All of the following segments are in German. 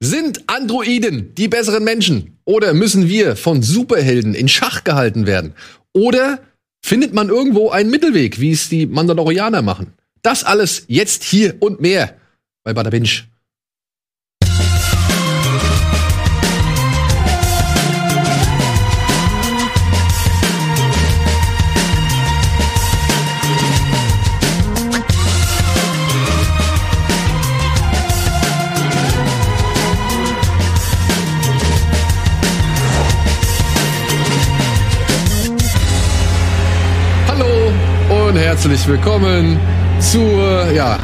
Sind Androiden die besseren Menschen? Oder müssen wir von Superhelden in Schach gehalten werden? Oder findet man irgendwo einen Mittelweg, wie es die Mandalorianer machen? Das alles jetzt hier und mehr bei Bada Binge. Herzlich willkommen zur, ja,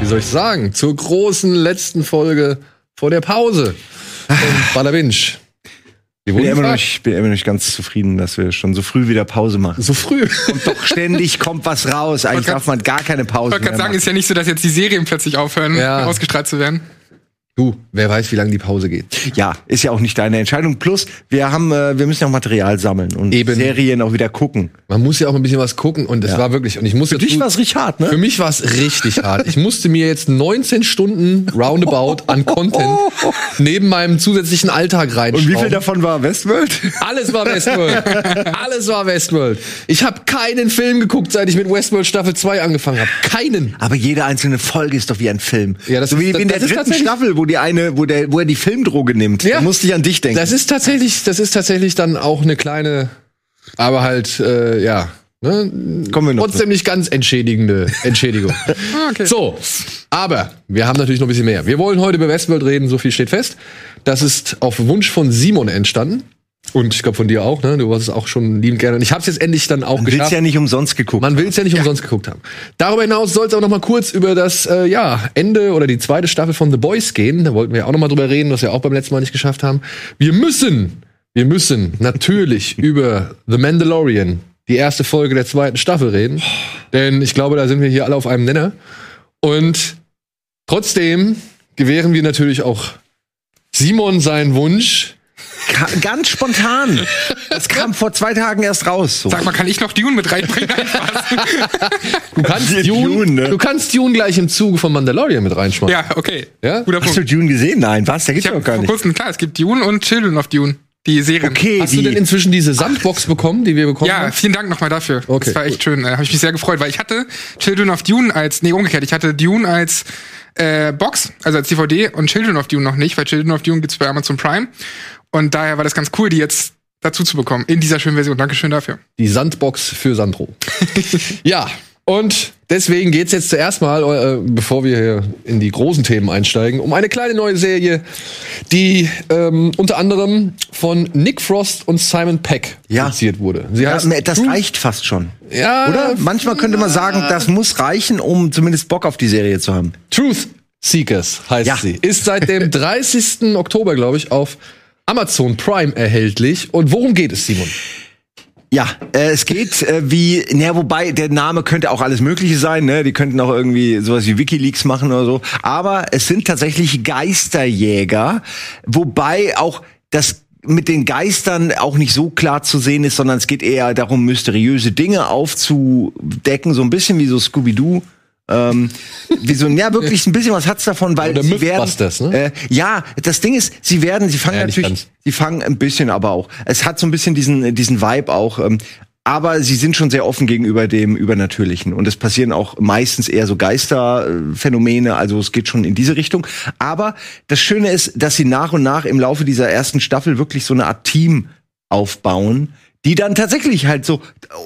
wie soll ich sagen, zur großen letzten Folge vor der Pause von Bada Binge. Wir Ich bin, immer noch nicht, bin immer noch nicht ganz zufrieden, dass wir schon so früh wieder Pause machen. so früh. Und doch ständig kommt was raus. Eigentlich grad- darf man gar keine Pause Ich wollte gerade sagen, machen. ist ja nicht so, dass jetzt die Serien plötzlich aufhören, Ja. ausgestrahlt zu werden. Du, wer weiß, wie lange die Pause geht. Ja, ist ja auch nicht deine Entscheidung. Plus, wir haben, äh, wir müssen ja auch Material sammeln und Eben. Serien auch wieder gucken. Man muss ja auch ein bisschen was gucken und es Ja. war wirklich, und ich muss Für dich war's richtig hart, ne? Für mich war es richtig hart. Ich musste mir jetzt 19 Stunden roundabout an Content neben meinem zusätzlichen Alltag Und reinschauen. wie viel davon war Westworld? Alles war Westworld. Alles war Westworld. Ich habe keinen Film geguckt, seit ich mit Westworld Staffel 2 angefangen habe. Keinen. Aber jede einzelne Folge ist doch wie ein Film. Ja, das so ist- wie, in das der ist dritten Staffel, wo die eine, wo der, wo er die Filmdroge nimmt. Ja. Da musste ich an dich denken. Das ist tatsächlich, das ist tatsächlich dann auch eine kleine, aber halt, äh, ja. Ne? Kommen wir noch Trotzdem nicht ganz entschädigende Entschädigung. Ah, okay. So, aber wir haben natürlich noch ein bisschen mehr. Wir wollen heute über Westworld reden, so viel steht fest. Das ist auf Wunsch von Simon entstanden. Und ich glaube von dir auch, ne? Du warst es auch schon liebend gerne. Und ich habe es jetzt endlich dann auch willst geschafft. ja nicht umsonst geguckt. Man will es ja nicht umsonst geguckt haben. Darüber hinaus soll es auch noch mal kurz über das äh, ja, Ende oder die zweite Staffel von The Boys gehen. Da wollten wir auch noch mal drüber reden, was wir auch beim letzten Mal nicht geschafft haben. Wir müssen, wir müssen natürlich über The Mandalorian, die erste Folge der zweiten Staffel reden. Denn ich glaube, da sind wir hier alle auf einem Nenner. Und trotzdem gewähren wir natürlich auch Simon seinen Wunsch. Ganz spontan. Das kam vor zwei Tagen erst raus. So. Sag mal, kann ich noch Dune mit reinbringen? Du kannst Dune, Dune, ne? du kannst Dune gleich im Zuge von Mandalorian mit reinschmeißen. ja, okay. Ja? Guter Hast Punkt. du Dune gesehen? Nein, was? Der gibt's Ich doch gar vor nicht. kurzem, klar, es gibt Dune und Children of Dune. Die Serien. Okay, Hast du denn inzwischen diese Sandbox bekommen, die wir bekommen Ja, haben? vielen Dank nochmal dafür. Okay, das war echt schön. Da habe ich mich sehr gefreut, weil ich hatte Children of Dune als, nee, umgekehrt, ich hatte Dune als äh, Box, also als DVD und Children of Dune noch nicht, weil Children of Dune gibt's bei Amazon Prime. Und daher war das ganz cool, die jetzt dazu zu bekommen, in dieser schönen Version. Dankeschön dafür. Die Sandbox für Sandro. ja, und deswegen geht's jetzt zuerst mal, äh, bevor wir hier in die großen Themen einsteigen, um eine kleine neue Serie, die ähm, unter anderem von Nick Frost und Simon Peck Ja. produziert wurde. Sie ja, heißt das Truth- reicht fast schon. Ja, Oder? Manchmal könnte man sagen, das muss reichen, um zumindest Bock auf die Serie zu haben. Truth Seekers heißt Ja. sie. Ist seit dem 30. Oktober, glaube ich, auf Amazon Prime erhältlich. Und worum geht es, Simon? Ja, äh, es geht äh, wie, naja, wobei der Name könnte auch alles Mögliche sein, ne? Die könnten auch irgendwie sowas wie WikiLeaks machen oder so. Aber es sind tatsächlich Geisterjäger, wobei auch das mit den Geistern auch nicht so klar zu sehen ist, sondern es geht eher darum, mysteriöse Dinge aufzudecken, so ein bisschen wie so Scooby-Doo. Ähm, wie so, ja, wirklich ein bisschen was hat's davon, weil Oder sie werden, ne? äh, ja, das Ding ist, sie werden, sie fangen Ja, natürlich, sie fangen ein bisschen aber auch. Es hat so ein bisschen diesen, diesen Vibe auch. Ähm, aber sie sind schon sehr offen gegenüber dem Übernatürlichen. Und es passieren auch meistens eher so Geisterphänomene. Also es geht schon in diese Richtung. Aber das Schöne ist, dass sie nach und nach im Laufe dieser ersten Staffel wirklich so eine Art Team aufbauen, die dann tatsächlich halt so,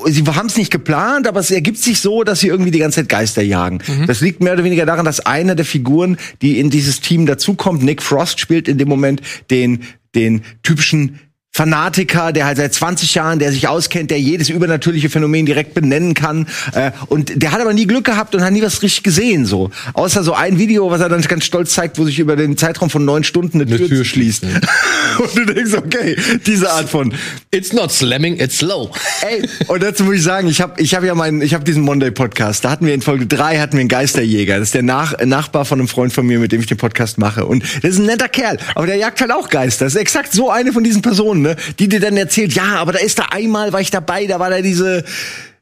sie haben es nicht geplant, aber es ergibt sich so, dass sie irgendwie die ganze Zeit Geister jagen. Das liegt mehr oder weniger daran, dass einer der Figuren, die in dieses Team dazukommt, Nick Frost spielt in dem Moment den, den typischen Fanatiker, der halt seit 20 Jahren, der sich auskennt, der jedes übernatürliche Phänomen direkt benennen kann. Äh, und der hat aber nie Glück gehabt und hat nie was richtig gesehen, so. Außer so ein Video, was er dann ganz stolz zeigt, wo sich über den Zeitraum von neun Stunden eine, Eine Tür, Tür schließt. und du denkst, okay, diese Art von It's not slamming, it's slow. Ey, und dazu muss ich sagen, ich habe ich hab ja meinen, ich habe diesen Monday Podcast. Da hatten wir in Folge drei hatten wir einen Geisterjäger. Das ist der Nach Nachbar von einem Freund von mir, mit dem ich den Podcast mache. Und das ist ein netter Kerl, aber der jagt halt auch Geister. Das ist exakt so eine von diesen Personen, ne, die dir dann erzählt, ja, aber da ist da einmal war ich dabei, da war da diese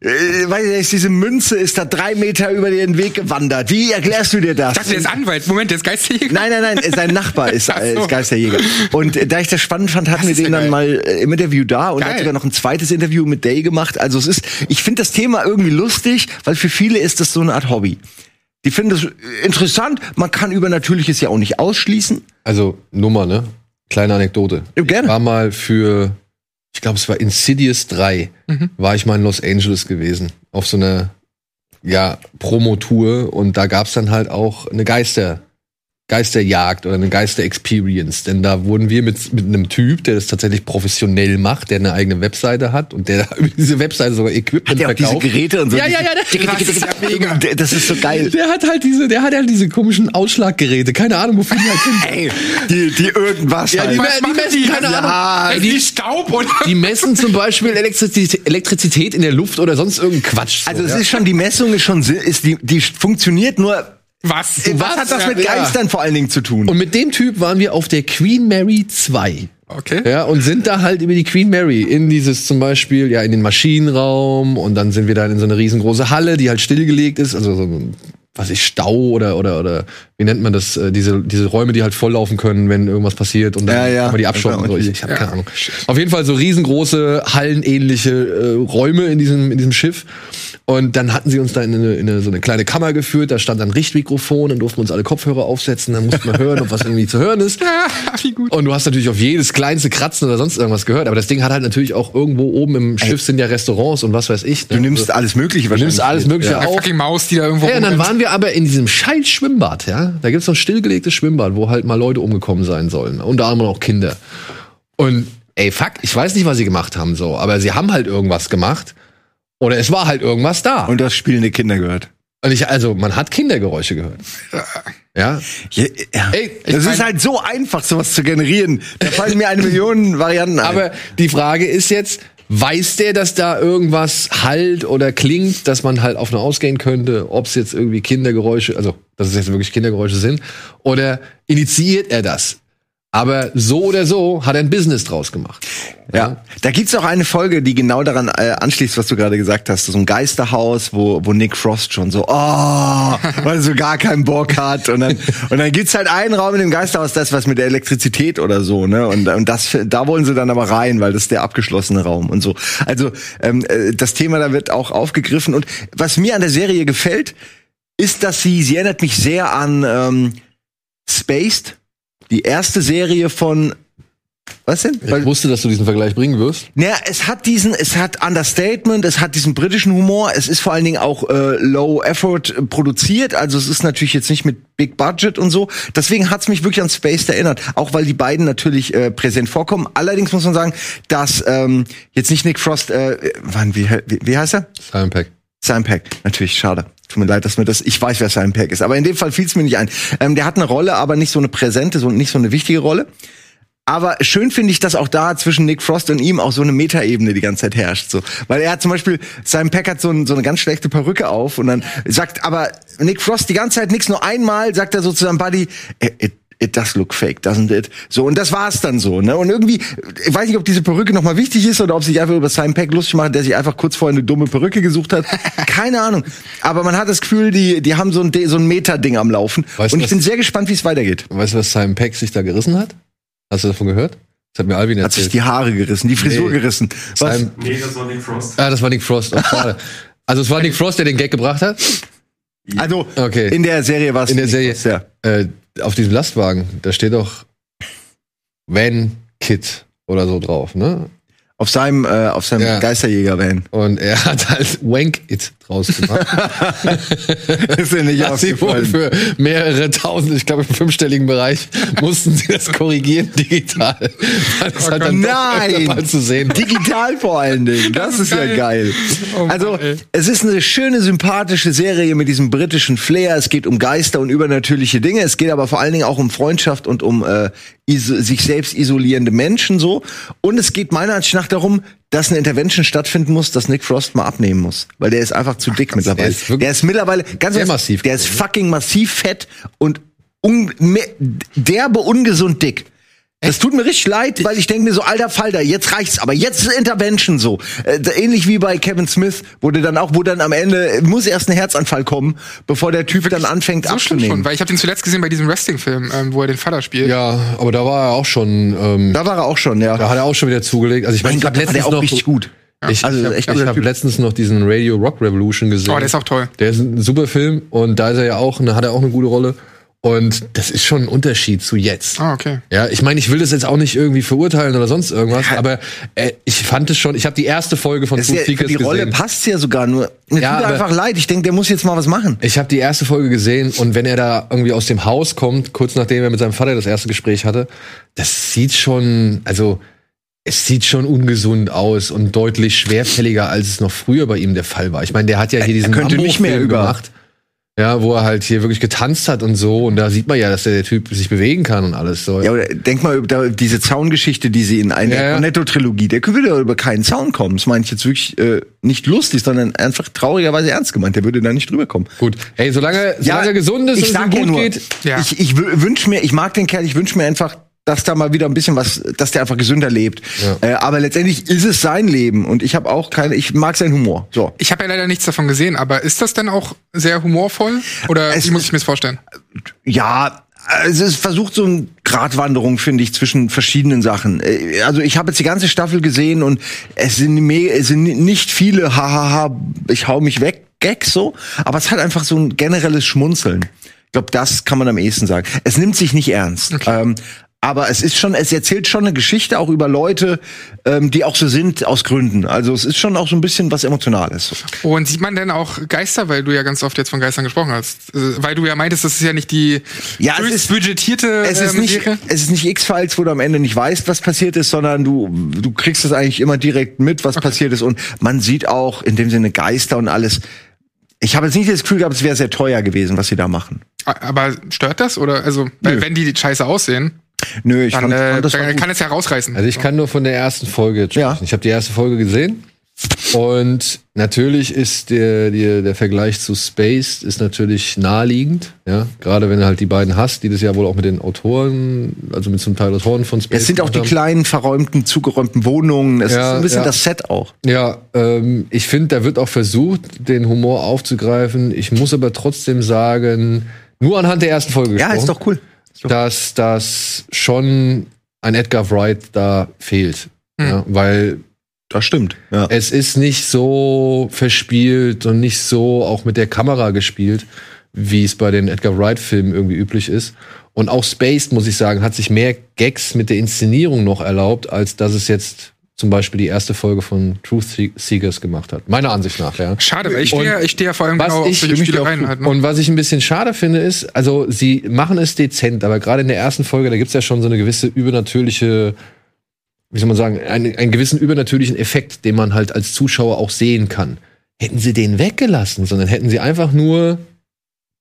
äh, weiß ich nicht, diese Münze ist da drei Meter über den Weg gewandert. Wie erklärst du dir das? Ich dachte, der ist Anwalt. Moment, der ist Geisterjäger. Nein, nein, nein, sein Nachbar ist, äh, so. ist Geisterjäger. Und äh, da ich das spannend fand, hatten wir den ja dann geil. mal äh, im Interview da und Geil. hat sogar noch ein zweites Interview mit Day gemacht. Also es ist, ich finde das Thema irgendwie lustig, weil für viele ist das so eine Art Hobby. Die finden das interessant, man kann Übernatürliches ja auch nicht ausschließen. Also, Nummer, ne? Kleine Anekdote. Ja, gerne. War mal für, ich glaube, es war Insidious 3, Mhm. war ich mal in Los Angeles gewesen. Auf so einer, ja, Promotour. Und da gab's dann halt auch eine Geister, Geisterjagd oder eine Geister-Experience. Denn da wurden wir mit, mit einem Typ, der das tatsächlich professionell macht, der eine eigene Webseite hat und der über diese Webseite sogar Equipment Der hat diese verkauft. Geräte und so. Ja, ja, ja, der- Das. Das ist so geil. Der hat halt diese, der hat halt diese komischen Ausschlaggeräte. Keine Ahnung, wofür die halt sind. Ey, die, die irgendwas Ja, die, halt. me- die messen, keine Ja, Ahnung. Ey, die Staub oder? Die messen zum Beispiel Elektrizität, Elektrizität in der Luft oder sonst irgendein Quatsch. so, Also es ja. ist schon, die Messung ist schon, ist die, die funktioniert nur. Was? Was hat das mit Ja. Geistern vor allen Dingen zu tun? Und mit dem Typ waren wir auf der Queen Mary 2. Okay. Ja, und sind da halt über die Queen Mary in dieses zum Beispiel, ja, in den Maschinenraum und dann sind wir dann in so eine riesengroße Halle, die halt stillgelegt ist, also so ein, was ich, Stau oder, oder, oder, wie nennt man das, äh, diese, diese Räume, die halt volllaufen können, wenn irgendwas passiert und dann Ja, ja. kann man die abschotten und so. Ich, ich habe keine Ahnung. Auf jeden Fall so riesengroße, hallenähnliche äh, Räume in diesem, in diesem Schiff. Und dann hatten sie uns da in, eine, in eine, so eine kleine Kammer geführt, da stand dann ein Richtmikrofon, dann durften wir uns alle Kopfhörer aufsetzen, dann mussten wir hören, ob was irgendwie zu hören ist. Ja, wie gut. Und du hast natürlich auf jedes kleinste Kratzen oder sonst irgendwas gehört. Aber das Ding hat halt natürlich auch irgendwo oben im Schiff sind ja Restaurants und was weiß ich. Ne? du nimmst alles Mögliche du nimmst alles Mögliche Eine auf. fucking Maus, die da irgendwo Ja, und dann waren wir aber in diesem scheiß Schwimmbad, ja. Da gibt's so ein stillgelegtes Schwimmbad, wo halt mal Leute umgekommen sein sollen. Unter anderem auch Kinder. Und ey, fuck, ich weiß nicht, was sie gemacht haben so, aber sie haben halt irgendwas gemacht. Oder es war halt irgendwas da. Und das spielende Kinder gehört. Und ich, also, man hat Kindergeräusche gehört. Ja. Ja, ja. Ey, das mein- ist halt so einfach, sowas zu generieren. Da fallen mir eine Million Varianten ein. Aber die Frage ist jetzt, weiß der, dass da irgendwas halt oder klingt, dass man halt auf eine ausgehen könnte, ob es jetzt irgendwie Kindergeräusche, also dass es jetzt wirklich Kindergeräusche sind, oder initiiert er das? Aber so oder so hat er ein Business draus gemacht. Ja, da gibt's auch eine Folge, die genau daran äh, anschließt, was du gerade gesagt hast. So ein Geisterhaus, wo, wo Nick Frost schon so, oh, weil er so gar keinen Bock hat. Und dann, und dann gibt's halt einen Raum in dem Geisterhaus, das was mit der Elektrizität oder so, ne? Und, und das, da wollen sie dann aber rein, weil das ist der abgeschlossene Raum und so. Also ähm, äh, das Thema da wird auch aufgegriffen. Und was mir an der Serie gefällt, ist, dass sie, sie erinnert mich sehr an ähm, Spaced, die erste Serie von was denn? Ich wusste, dass du diesen Vergleich bringen wirst. Naja, es hat diesen, es hat Understatement, es hat diesen britischen Humor, es ist vor allen Dingen auch äh, Low Effort produziert, also es ist natürlich jetzt nicht mit Big Budget und so. Deswegen hat's mich wirklich an Spaced erinnert, auch weil die beiden natürlich äh, präsent vorkommen. Allerdings muss man sagen, dass ähm, jetzt nicht Nick Frost, äh, wann, wie, wie, wie heißt er? Simon Peck. Simon Peck, natürlich, schade. Tut mir leid, dass mir das, ich weiß, wer Simon Peck ist, aber in dem Fall fiel es mir nicht ein. Ähm, der hat eine Rolle, aber nicht so eine präsente, so nicht so eine wichtige Rolle. Aber schön finde ich, dass auch da zwischen Nick Frost und ihm auch so eine Metaebene die ganze Zeit herrscht. So. Weil er hat zum Beispiel, Simon Peck hat so, ein, so eine ganz schlechte Perücke auf und dann sagt aber Nick Frost die ganze Zeit nichts, nur einmal sagt er so zu seinem Buddy, it, it, it does look fake, doesn't it? So, und das war's dann so. Ne? Und irgendwie, ich weiß nicht, ob diese Perücke nochmal wichtig ist oder ob sich einfach über Simon Peck lustig macht, der sich einfach kurz vorher eine dumme Perücke gesucht hat. Keine Ahnung. Aber man hat das Gefühl, die, die haben so ein, so ein Meta-Ding am Laufen. Weißt und ich bin sehr gespannt, wie es weitergeht. Weißt du, was Simon Peck sich da gerissen hat? Hast du davon gehört? Das hat mir Alvin Hat sich erzählt. die Haare gerissen, die Frisur Nee. gerissen. Was? Simon, Nee, das war Nick Frost. ah, das war Nick Frost. Oh, schade. Also es war Nick Frost, der den Gag gebracht hat. Also, Okay. in der Serie war es In der Nick Serie. Frost, ja. Äh, auf diesem Lastwagen, da steht doch Van Kit oder so drauf, ne? Auf seinem, äh, auf seinem Ja. Geisterjäger-Van. Und er hat halt Wank It draus gemacht. ist dir nicht Hat sie wohl aufgefallen. für mehrere tausend, ich glaube im fünfstelligen Bereich, mussten sie das korrigieren digital. Weil es halt dann Nein! mal zu sehen. Digital vor allen Dingen. Das ist ja geil. geil. Oh Also, es ist eine schöne, sympathische Serie mit diesem britischen Flair. Es geht um Geister und übernatürliche Dinge. Es geht aber vor allen Dingen auch um Freundschaft und um äh, sich selbst isolierende Menschen so. Und es geht meiner Ansicht nach darum, dass eine Intervention stattfinden muss, dass Nick Frost mal abnehmen muss. Weil der ist einfach zu dick mittlerweile. ist wirklich der ist mittlerweile ganz sehr massiv Der ist geworden, fucking massiv fett und un derbe ungesund dick. Das tut mir richtig leid, weil ich denke mir so, alter Falter, jetzt reicht's, aber jetzt ist Intervention so. Äh, ähnlich wie bei Kevin Smith, wo du dann auch, wo dann am Ende muss erst ein Herzanfall kommen, bevor der Typ dann anfängt So abzunehmen. schon, weil ich habe den zuletzt gesehen bei diesem Wrestling-Film, ähm, wo er den Vater spielt. Ja, aber da war er auch schon, ähm, Da war er auch schon, ja. da hat er auch schon wieder zugelegt. Also ich meine, mein ich der letztens auch noch, richtig gut. Ich, Also, ich habe hab letztens noch diesen Radio Rock Revolution gesehen. Oh, der ist auch toll. Der ist ein super Film und da ist er ja auch, da hat er auch eine gute Rolle. Und das ist schon ein Unterschied zu jetzt. Ah, okay. Ja, ich meine, ich will das jetzt auch nicht irgendwie verurteilen oder sonst irgendwas, aber äh, ich fand es schon, ich habe die erste Folge von ist ja, Seekers die Rolle gesehen. passt's ja sogar nur. Mir Ja, tut einfach leid. Ich denke, der muss jetzt mal was machen. Ich habe die erste Folge gesehen und wenn er da irgendwie aus dem Haus kommt, kurz nachdem er mit seinem Vater das erste Gespräch hatte, das sieht schon, also es sieht schon ungesund aus und deutlich schwerfälliger, als es noch früher bei ihm der Fall war. Ich meine, der hat ja hier diesen könnte nicht mehr über- gemacht. Ja, wo er halt hier wirklich getanzt hat und so. Und da sieht man ja, dass der Typ sich bewegen kann und alles so. Ja, oder denk mal über diese Zaungeschichte, die sie in einer Ja, ja. Cornetto-Trilogie, der würde ja über keinen Zaun kommen. Das meine ich jetzt wirklich äh, nicht lustig, sondern einfach traurigerweise ernst gemeint. Der würde da nicht drüber kommen. Gut. Hey, solange, solange er gesund ist ich und es ihm ja gut nur, geht. Ja. ich, ich wünsche mir, ich mag den Kerl, ich wünsche mir einfach, dass da mal wieder ein bisschen was, dass der einfach gesünder lebt. Ja. Äh, aber letztendlich ist es sein Leben und ich habe auch keine, ich mag seinen Humor. So. Ich habe ja leider nichts davon gesehen, aber ist das denn auch sehr humorvoll? Oder Es wie muss ich mir das vorstellen? Ja, also es versucht so eine Gratwanderung, finde ich, zwischen verschiedenen Sachen. Äh, Also ich habe jetzt die ganze Staffel gesehen und es sind, es sind nicht viele hahaha, ich hau mich weg Gags so, aber es hat einfach so ein generelles Schmunzeln. Ich glaube, das kann man am ehesten sagen. Es nimmt sich nicht ernst. Ähm, aber es ist schon, es erzählt schon eine Geschichte auch über Leute, ähm, die auch so sind aus Gründen. Also es ist schon auch so ein bisschen was Emotionales. Und sieht man denn auch Geister, weil du ja ganz oft jetzt von Geistern gesprochen hast? Äh, Weil du ja meintest, das ist ja nicht die Ja, es ist- budgetierte es ist ähm, nicht, Serie. es ist nicht X-Files, wo du am Ende nicht weißt, was passiert ist, sondern du, du kriegst es eigentlich immer direkt mit, was passiert ist. Und man sieht auch in dem Sinne Geister und alles. Ich habe jetzt nicht das Gefühl gehabt, es wäre sehr teuer gewesen, was sie da machen. Aber stört das? Oder also, weil wenn die scheiße aussehen, Nö, ich dann, fand, äh, fand das dann kann es ja rausreißen. Also ich kann nur von der ersten Folge jetzt Ja. sprechen. Ich habe die erste Folge gesehen. Und natürlich ist der, der, der Vergleich zu Space ist natürlich naheliegend, ja. Gerade wenn du halt die beiden hast, die das ja wohl auch mit den Autoren, also mit zum Teil Autoren von Space. es sind auch die haben. kleinen, verräumten, zugeräumten Wohnungen. Es Ja, ist ein bisschen ja. das Set auch. Ja, ähm, ich finde, da wird auch versucht, den Humor aufzugreifen. Ich muss aber trotzdem sagen, nur anhand der ersten Folge Ja, gesprochen, ist doch cool. Dass das schon ein Edgar Wright da fehlt. Ja, weil Das stimmt. Ja. es ist nicht so verspielt und nicht so auch mit der Kamera gespielt, wie es bei den Edgar Wright-Filmen irgendwie üblich ist. Und auch Spaced, muss ich sagen, hat sich mehr Gags mit der Inszenierung noch erlaubt, als dass es jetzt zum Beispiel die erste Folge von Truth Seekers gemacht hat. Meiner Ansicht nach, ja. Schade, weil ich stehe ja- ich stehe ja vor allem was genau auf ich- solche für mich Spielereien halt. Ne? Und was ich ein bisschen schade finde, ist, also sie machen es dezent, aber gerade in der ersten Folge, da gibt's ja schon so eine gewisse übernatürliche, wie soll man sagen, einen, einen gewissen übernatürlichen Effekt, den man halt als Zuschauer auch sehen kann. Hätten sie den weggelassen, sondern hätten sie einfach nur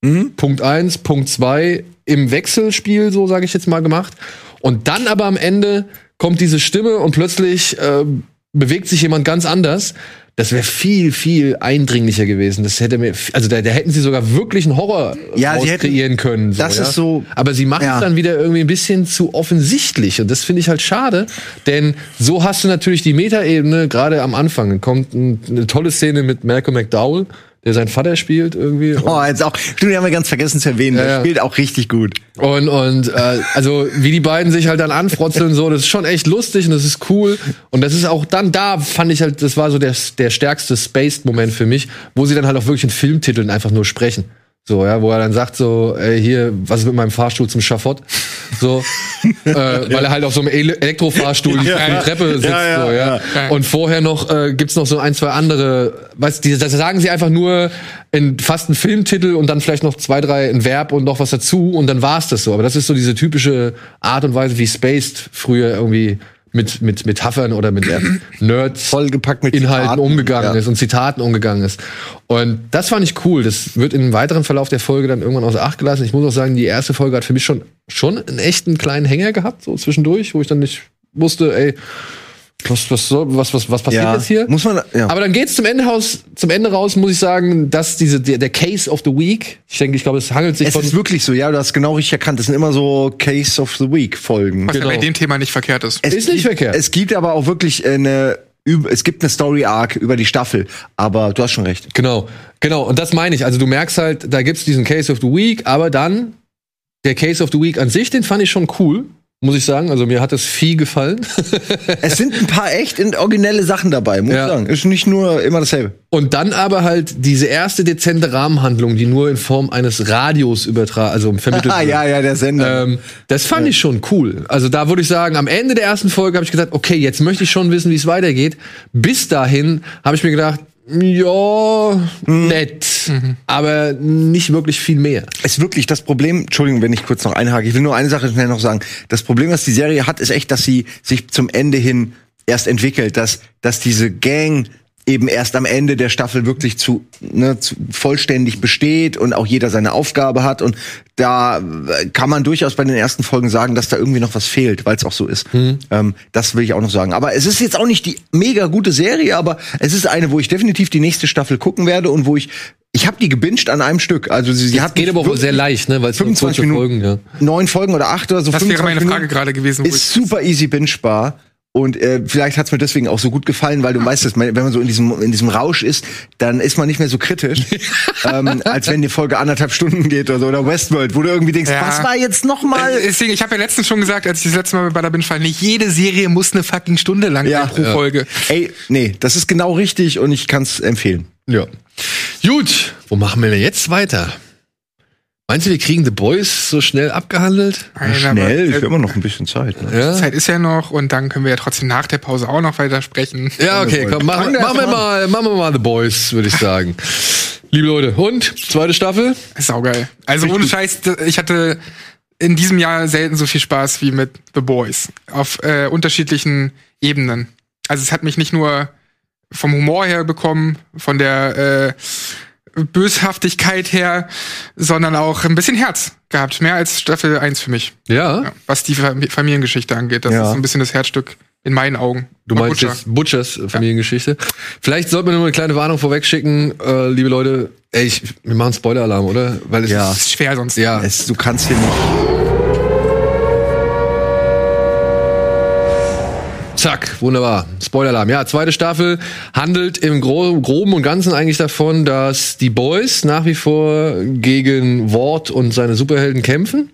Mhm. Punkt eins, Punkt zwei im Wechselspiel, so sage ich jetzt mal, gemacht. Und dann aber am Ende kommt diese Stimme und plötzlich äh, bewegt sich jemand ganz anders. Das wäre viel, viel eindringlicher gewesen. Das hätte mir, also da, da hätten sie sogar wirklich einen Horror Ja, sie draus hätten- kreieren können. das ja. ist so- Aber sie machen Ja. es dann wieder irgendwie ein bisschen zu offensichtlich. Und das finde ich halt schade. Denn so hast du natürlich die Metaebene, gerade am Anfang. Kommt ein, eine tolle Szene mit Malcolm McDowell, der seinen Vater spielt irgendwie. Oh, jetzt auch. Stimmt, haben wir ganz vergessen zu erwähnen. Ja, Der spielt auch richtig gut. Und, und äh, also wie die beiden sich halt dann anfrotzeln, so, das ist schon echt lustig und das ist cool. Und das ist auch dann da, fand ich halt, das war so der, der stärkste Spaced-Moment für mich, wo sie dann halt auch wirklich in Filmtiteln einfach nur sprechen. So, ja, wo er dann sagt so, ey, hier, was ist mit meinem Fahrstuhl zum Schafott? So, äh, weil er halt auf so einem Ele Elektrofahrstuhl die Ja. Treppe sitzt, Ja, ja, so, ja. ja. Und vorher noch äh, gibt's noch so ein, zwei andere, was, die, das sagen sie einfach nur in fast einen Filmtitel und dann vielleicht noch zwei, drei ein Verb und noch was dazu und dann war's das so. Aber das ist so diese typische Art und Weise, wie Spaced früher irgendwie mit, mit Metaphern oder mit Nerds Vollgepackt mit Inhalten Zitaten, umgegangen ja. ist und Zitaten umgegangen ist. Und das fand ich cool. Das wird im weiteren Verlauf der Folge dann irgendwann außer Acht gelassen. Ich muss auch sagen, die erste Folge hat für mich schon, schon einen echten kleinen Hänger gehabt, so zwischendurch, wo ich dann nicht wusste, ey, Was, was, was, was, was passiert Ja. jetzt hier? Muss man- ja. Aber dann geht's zum Ende raus, zum Ende raus, muss ich sagen, dass diese, der, der Case of the Week, ich denke, ich glaube, es hangelt sich Es von. ist wirklich so, ja, du hast genau richtig erkannt. Das sind immer so Case of the Week Folgen. Was ja bei Genau. dem Thema nicht verkehrt ist. Es Ist nicht gibt, verkehrt. Es gibt aber auch wirklich eine, üb- es gibt eine Story Arc über die Staffel. Aber du hast schon recht. Genau, genau. Und das meine ich. Also du merkst halt, da gibt's diesen Case of the Week, aber dann der Case of the Week an sich, den fand ich schon cool, muss ich sagen. Also mir hat das viel gefallen. Es sind ein paar echt in- originelle Sachen dabei, muss Ja. ich sagen. Ist nicht nur immer dasselbe. Und dann aber halt diese erste dezente Rahmenhandlung, die nur in Form eines Radios übertragen, also vermittelt Ah, wird. ja, ja, der Sender. Ähm, das fand ich schon cool. Also da würde ich sagen, am Ende der ersten Folge habe ich gesagt, okay, jetzt möchte ich schon wissen, wie es weitergeht. Bis dahin habe ich mir gedacht, ja, nett, aber nicht wirklich viel mehr. ist wirklich das Problem, Entschuldigung, wenn ich kurz noch einhake, ich will nur eine Sache schnell noch sagen. Das Problem, was die Serie hat, ist echt, dass sie sich zum Ende hin erst entwickelt, dass, dass diese Gang eben erst am Ende der Staffel wirklich zu, ne, zu vollständig besteht und auch jeder seine Aufgabe hat und da äh, kann man durchaus bei den ersten Folgen sagen, dass da irgendwie noch was fehlt, weil es auch so ist. Ähm, das will ich auch noch sagen. Aber es ist jetzt auch nicht die mega gute Serie, aber es ist eine, wo ich definitiv die nächste Staffel gucken werde und wo ich ich habe die gebinged an einem Stück. Also sie, sie hat Geht aber auch wirklich- sehr leicht, ne, weil es nur 25 kurze Minuten, Folgen, ja. neun Folgen oder acht oder so. Das wäre 25 meine Minuten. Frage gerade gewesen. Wo Ist super easy bingebar. Und äh, vielleicht hat's mir deswegen auch so gut gefallen, weil du weißt, dass man, wenn man so in diesem in diesem Rausch ist, dann ist man nicht mehr so kritisch, ähm, als wenn die Folge anderthalb Stunden geht oder so oder Westworld, wo du irgendwie denkst, Ja. was war jetzt noch mal? Äh, Deswegen, ich habe ja letztens schon gesagt, als ich das letzte Mal bei der bin, fall, nicht jede Serie muss eine fucking Stunde lang Ja. pro Ja. Folge. Ey, nee, das ist genau richtig und ich kann's empfehlen. Ja. Gut, wo machen wir denn jetzt weiter? Meinst du, wir kriegen The Boys so schnell abgehandelt? Nein, Schnell, aber, ich äh, habe immer noch ein bisschen Zeit. Ne? Ja. Zeit ist ja noch und dann können wir ja trotzdem nach der Pause auch noch weiter sprechen. Ja, okay, komm, wir machen wir mal mal, machen wir mal The Boys, würde ich sagen. Liebe Leute, und zweite Staffel? Saugeil. Also ohne Scheiß, ich hatte in diesem Jahr selten so viel Spaß wie mit The Boys. Auf äh, unterschiedlichen Ebenen. Also es hat mich nicht nur vom Humor her bekommen, von der äh, Böshaftigkeit her, sondern auch ein bisschen Herz gehabt. Mehr als Staffel 1 für mich. Ja. Ja, was die Fam- Familiengeschichte angeht. Das Ja. ist ein bisschen das Herzstück in meinen Augen. Du meinst Butcher. jetzt Butchers äh, Familiengeschichte. Vielleicht sollten wir nur eine kleine Warnung vorweg schicken, äh, liebe Leute. Ey, ich, wir machen Spoiler-Alarm, oder? Weil es Ja. Ist schwer sonst. ja, Es, du kannst hier nicht. Zack, wunderbar. Spoiler-Alarm. Ja, zweite Staffel handelt im Gro Groben und Ganzen eigentlich davon, dass die Boys nach wie vor gegen Ward und seine Superhelden kämpfen.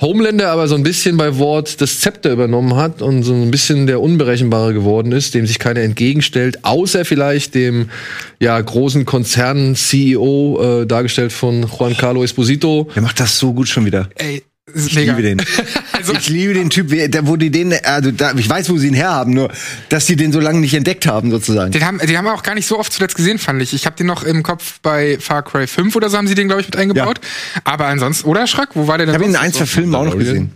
Homelander aber so ein bisschen bei Ward das Zepter übernommen hat und so ein bisschen der Unberechenbare geworden ist, dem sich keiner entgegenstellt, außer vielleicht dem ja großen Konzern-CEO, äh, dargestellt von Juan Carlo Esposito. Der macht das so gut schon wieder. Ey, Ich mega. liebe den. Also, Ich liebe den Typ, wo die den, also da, ich weiß, wo sie ihn herhaben, nur, dass die den so lange nicht entdeckt haben, sozusagen. Den haben, den haben wir auch gar nicht so oft zuletzt gesehen, fand ich. Ich habe den noch im Kopf bei Far Cry 5 oder so haben sie den, glaube ich, mit eingebaut. Aber ansonsten, oder Schrack, wo war der denn? Ich habe ihn in ein, zwei so? Filmen auch noch gesehen.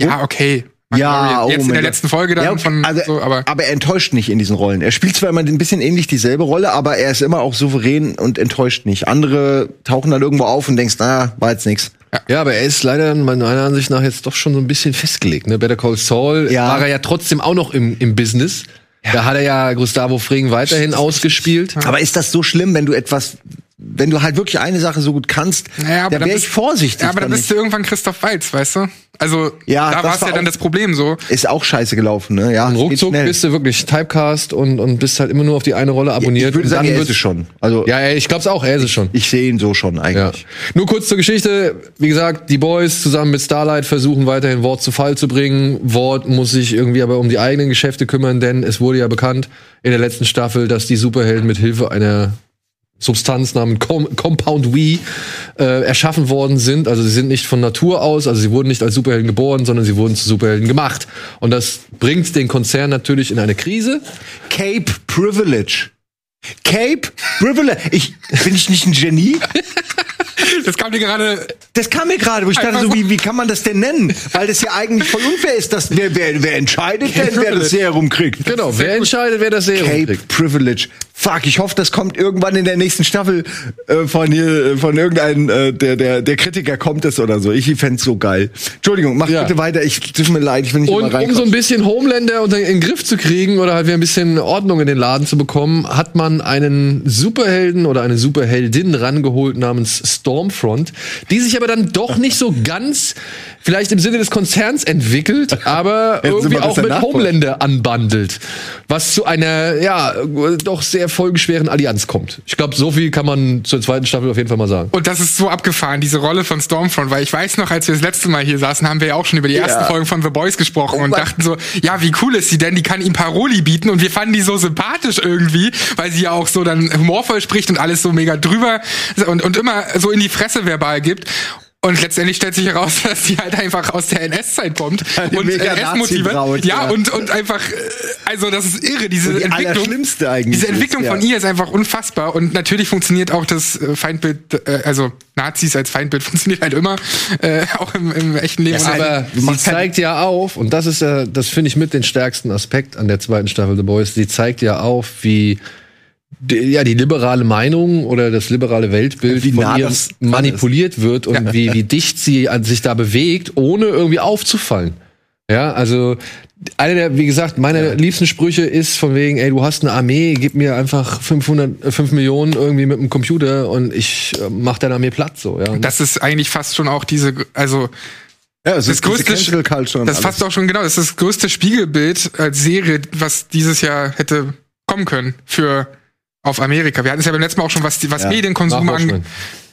Ja, okay. Ja, Mandalorian. oh Jetzt in der letzten Folge dann Ja, okay, von also, so, aber aber er enttäuscht nicht in diesen Rollen. Er spielt zwar immer ein bisschen ähnlich dieselbe Rolle, aber er ist immer auch souverän und enttäuscht nicht. Andere tauchen dann irgendwo auf und denkst, na, war jetzt nix. Ja, aber er ist leider meiner Ansicht nach jetzt doch schon so ein bisschen festgelegt. Ne? Better Call Saul Ja. war er ja trotzdem auch noch im, im Business. Da hat er ja Gustavo Fring weiterhin ausgespielt. Aber ist das so schlimm, wenn du etwas, wenn du halt wirklich eine Sache so gut kannst, Naja, aber da dann wäre ich vorsichtig. Ja, aber dann bist du irgendwann Christoph Waltz, weißt du? Also, Ja, da das war es ja dann das Problem so. ist auch scheiße gelaufen, ne? Ja, Und ruckzuck bist du wirklich Typecast und, und bist halt immer nur auf die eine Rolle abonniert. ich würde sagen, dann er ist es schon. Also Ja, ich glaub's auch, er ist es schon. ich sehe ihn so schon Ja. eigentlich. Nur kurz zur Geschichte. Wie gesagt, die Boys zusammen mit Starlight versuchen weiterhin Ward zu Fall zu bringen. Ward muss sich irgendwie aber um die eigenen Geschäfte kümmern, denn es wurde ja bekannt in der letzten Staffel, dass die Superhelden mit Hilfe einer Substanz namens Com Compound V äh, erschaffen worden sind. Also sie sind nicht von Natur aus, also sie wurden nicht als Superhelden geboren, sondern sie wurden zu Superhelden gemacht. Und das bringt den Konzern natürlich in eine Krise. Cape Privilege. Cape Privilege. Ich, bin ich nicht ein Genie? Das kam dir gerade. Das kam mir gerade, wo ich dachte, so, wie, wie kann man das denn nennen? Weil das ja eigentlich voll unfair ist, dass wer, wer, wer entscheidet denn, wer das Serum kriegt? Genau, wer entscheidet, wer das Serum Cape kriegt? Privilege. Fuck, ich hoffe, das kommt irgendwann in der nächsten Staffel äh, von hier, äh, von irgendeinem, äh, der, der, der Kritiker kommt es oder so. Ich fänd's so geil. Entschuldigung, mach Ja. bitte weiter. Ich tut mir leid, ich will nicht Und um so ein bisschen Homelander unter in den Griff zu kriegen oder halt wieder ein bisschen Ordnung in den Laden zu bekommen, hat man einen Superhelden oder eine Superheldin rangeholt namens Stormfront, die sich aber dann doch nicht so ganz vielleicht im Sinne des Konzerns entwickelt, aber irgendwie auch mit. Homelander anbandelt, was zu einer ja doch sehr folgenschweren Allianz kommt. Ich glaube, so viel kann man zur zweiten Staffel auf jeden Fall mal sagen. Und das ist so abgefahren, diese Rolle von Stormfront, weil ich weiß noch, als wir das letzte Mal hier saßen, haben wir ja auch schon über die ersten Folgen von The Boys gesprochen und Mann. dachten so, ja, wie cool ist sie denn? Die kann ihm Paroli bieten und wir fanden die so sympathisch irgendwie, weil sie ja auch so dann humorvoll spricht und alles so mega drüber und, und immer so in die Fresse verbal gibt. Und letztendlich stellt sich heraus, dass sie halt einfach aus der NS-Zeit kommt Eine und NS-Motive. Ja, ja. und, und einfach, äh, also das ist irre, diese die Entwicklung. Diese Entwicklung ist, ja. von ihr ist einfach unfassbar und natürlich funktioniert auch das äh, Feindbild, äh, also Nazis als Feindbild funktioniert halt immer, äh, auch im, im echten Leben. Ja, aber sie zeigt ja auf, und das ist ja, das finde ich mit den stärksten Aspekt an der zweiten Staffel The Boys, sie zeigt ja auf, wie die, ja, die liberale Meinung oder das liberale Weltbild Wie von nah ihr das manipuliert wird und wie, wie dicht sie an sich da bewegt, ohne irgendwie aufzufallen. Ja, also einer der, wie gesagt, meine liebsten Sprüche ist von wegen, ey, du hast eine Armee, gib mir einfach 500, äh, 5 Millionen irgendwie mit dem Computer und ich äh, mach deine Armee platt, so, ja. das ist eigentlich fast schon auch diese, also Ja, es das ist diese größte, Cancel Culture und das ist fast auch schon genau, das ist das größte Spiegelbild als Serie, was dieses Jahr hätte kommen können für auf Amerika. Wir hatten es ja beim letzten Mal auch schon, was, was Ja, Medienkonsum angeht.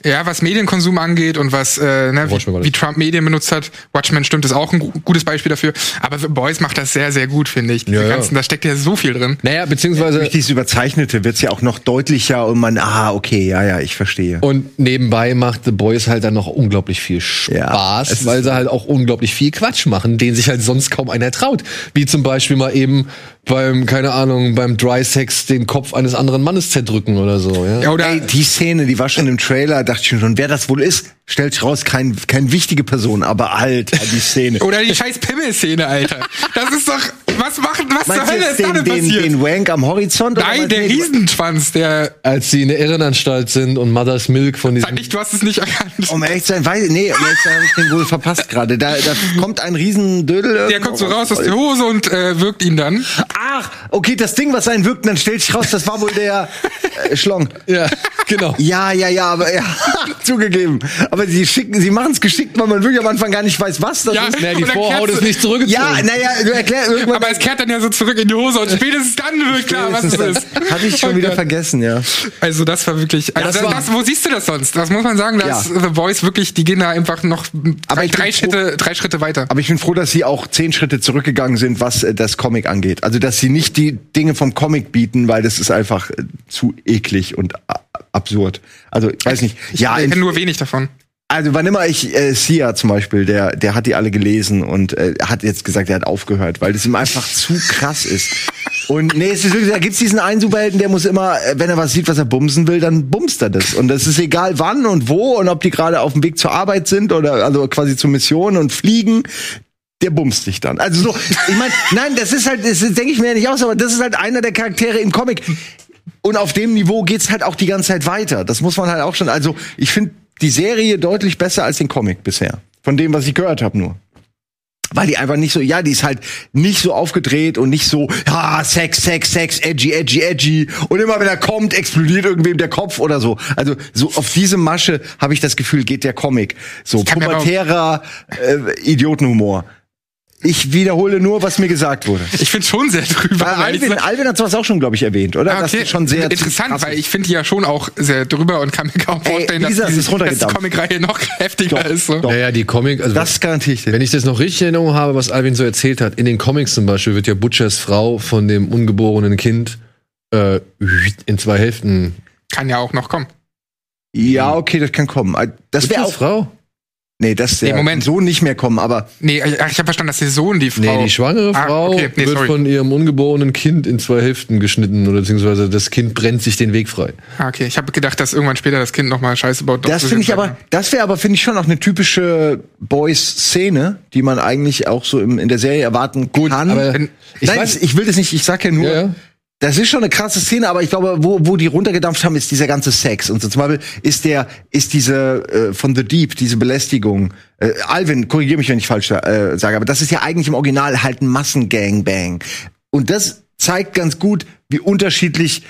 Ja, was Medienkonsum angeht und was, äh, ne, wie, wie Trump Medien benutzt hat. Watchmen stimmt, ist auch ein gu- gutes Beispiel dafür. Aber The Boys macht das sehr, sehr gut, finde ich. Diese Ja, ja. ganzen, da steckt ja so viel drin. Naja, beziehungsweise Durch dieses Überzeichnete wird's ja auch noch deutlicher und man, ah, okay, ja, ja, ich verstehe. Und nebenbei macht The Boys halt dann noch unglaublich viel Ja, Spaß, ist- weil sie halt auch unglaublich viel Quatsch machen, den sich halt sonst kaum einer traut. Wie zum Beispiel mal eben beim, keine Ahnung, beim Dry Sex den Kopf eines anderen Mannes zerdrücken oder so. Ja? Ja, oder Ey, die Szene, die war schon im Trailer, dachte ich schon, wer das wohl ist, stellt sich raus, kein, keine wichtige Person, aber Alter, die Szene. Oder die scheiß Pimmel-Szene, Alter. Das ist doch, was macht, was zur Meinst du Hölle ist da den, denn den, passiert? den Wank am Horizont? oder Nein, der Riesenschwanz, der, Als sie in der Irrenanstalt sind und Mother's Milk von diesem sag nicht, du hast es nicht erkannt. Um ehrlich zu sein, weiß ich, nee, um ehrlich zu sein, hab ich den wohl verpasst gerade. Da, da kommt ein Riesendödel. Der kommt so raus aus der Hose und äh, wirkt ihn dann. Ach, okay, das Ding, was einen wirkt, dann stellt sich raus, das war wohl der äh, Schlong. Ja, genau. Ja, ja, ja, aber ja, zugegeben. Aber sie schicken, sie machen es geschickt, weil man wirklich am Anfang gar nicht weiß, was das Ja. ist. Naja, die Vorhaut ist nicht zurückgezogen. Ja, naja, du erklär irgendwann. Aber es kehrt dann ja so zurück in die Hose und spätestens dann wird klar, was es ist. Hatte ich schon Oh wieder Gott. vergessen, ja. Also das war wirklich. Also das das war- wo siehst du das sonst? Das muss man sagen, dass Ja. The Voice wirklich, die gehen da einfach noch Aber drei, drei froh- Schritte, drei Schritte weiter. Aber ich bin froh, dass sie auch zehn Schritte zurückgegangen sind, was äh, das Comic angeht. Also, dass sie nicht die Dinge vom Comic bieten, weil das ist einfach äh, zu eklig und a- absurd. Also, ich weiß nicht. ja, ich kenne nur wenig davon. also wann immer ich äh, Sia zum Beispiel, der der hat die alle gelesen und äh, hat jetzt gesagt, er hat aufgehört, weil das ihm einfach zu krass ist. Und nee, es ist wirklich, da gibt's diesen einen Superhelden, der muss immer, äh, wenn er was sieht, was er bumsen will, dann bumst er das. Und das ist egal wann und wo und ob die gerade auf dem Weg zur Arbeit sind oder also quasi zur Mission und fliegen. Der bumst dich dann. Also so, ich meine, nein, das ist halt, das denke ich mir ja nicht aus, aber das ist halt einer der Charaktere im Comic. Und auf dem Niveau geht's halt auch die ganze Zeit weiter. Das muss man halt auch schon. Also ich finde die Serie deutlich besser als den Comic bisher. Von dem, was ich gehört habe nur. Weil die einfach nicht so, ja, die ist halt nicht so aufgedreht und nicht so, ja, Sex, Sex, Sex, edgy, edgy, edgy. Und immer wenn er kommt, explodiert irgendwem der Kopf oder so. Also so auf diese Masche habe ich das Gefühl, geht der Comic. So pubertärer äh, Idiotenhumor. Ich wiederhole nur, was mir gesagt wurde. Ich finde schon sehr drüber. Weil Alvin, Alvin hat sowas auch schon, glaube ich, erwähnt, oder? Ah, Das okay. ist schon sehr interessant, weil ich finde die ja schon auch sehr drüber und kann mir kaum Ey, vorstellen, wie dass, gesagt, die, es ist runtergedampft. dass die Comicreihe noch heftiger Doch, ist. So. doch. Naja, die Comic, also Das garantiere ich dir. wenn ich das noch richtig in Erinnerung habe, was Alvin so erzählt hat, in den Comics zum Beispiel wird ja Butchers Frau von dem ungeborenen Kind äh, in zwei Hälften. Kann ja auch noch kommen. Ja, okay, das kann kommen. Das wäre auch. Frau? Nee, das Nee, der Moment. so nicht mehr kommen, aber Nee, ich, ich habe verstanden, dass der Sohn die Frau. Nee, die schwangere Ah, Frau okay. Nee, wird sorry. von ihrem ungeborenen Kind in zwei Hälften geschnitten oder beziehungsweise das Kind brennt sich den Weg frei. Ah, okay, ich habe gedacht, dass irgendwann später das Kind noch mal Scheiße baut. doch das finde ich aber, das wäre aber, finde ich schon auch eine typische Boys-Szene, die man eigentlich auch so im, in der Serie erwarten kann. aber Wenn- ich Nein, weiß- ich will das nicht, ich sag ja nur, Ja, ja. Das ist schon eine krasse Szene, aber ich glaube, wo, wo die runtergedampft haben, ist dieser ganze Sex. Und so zum Beispiel ist der, ist diese äh, von The Deep, diese Belästigung. Äh, Alvin, korrigiere mich, wenn ich falsch äh, sage, aber das ist ja eigentlich im Original halt ein Massengangbang. Und das zeigt ganz gut, wie unterschiedlich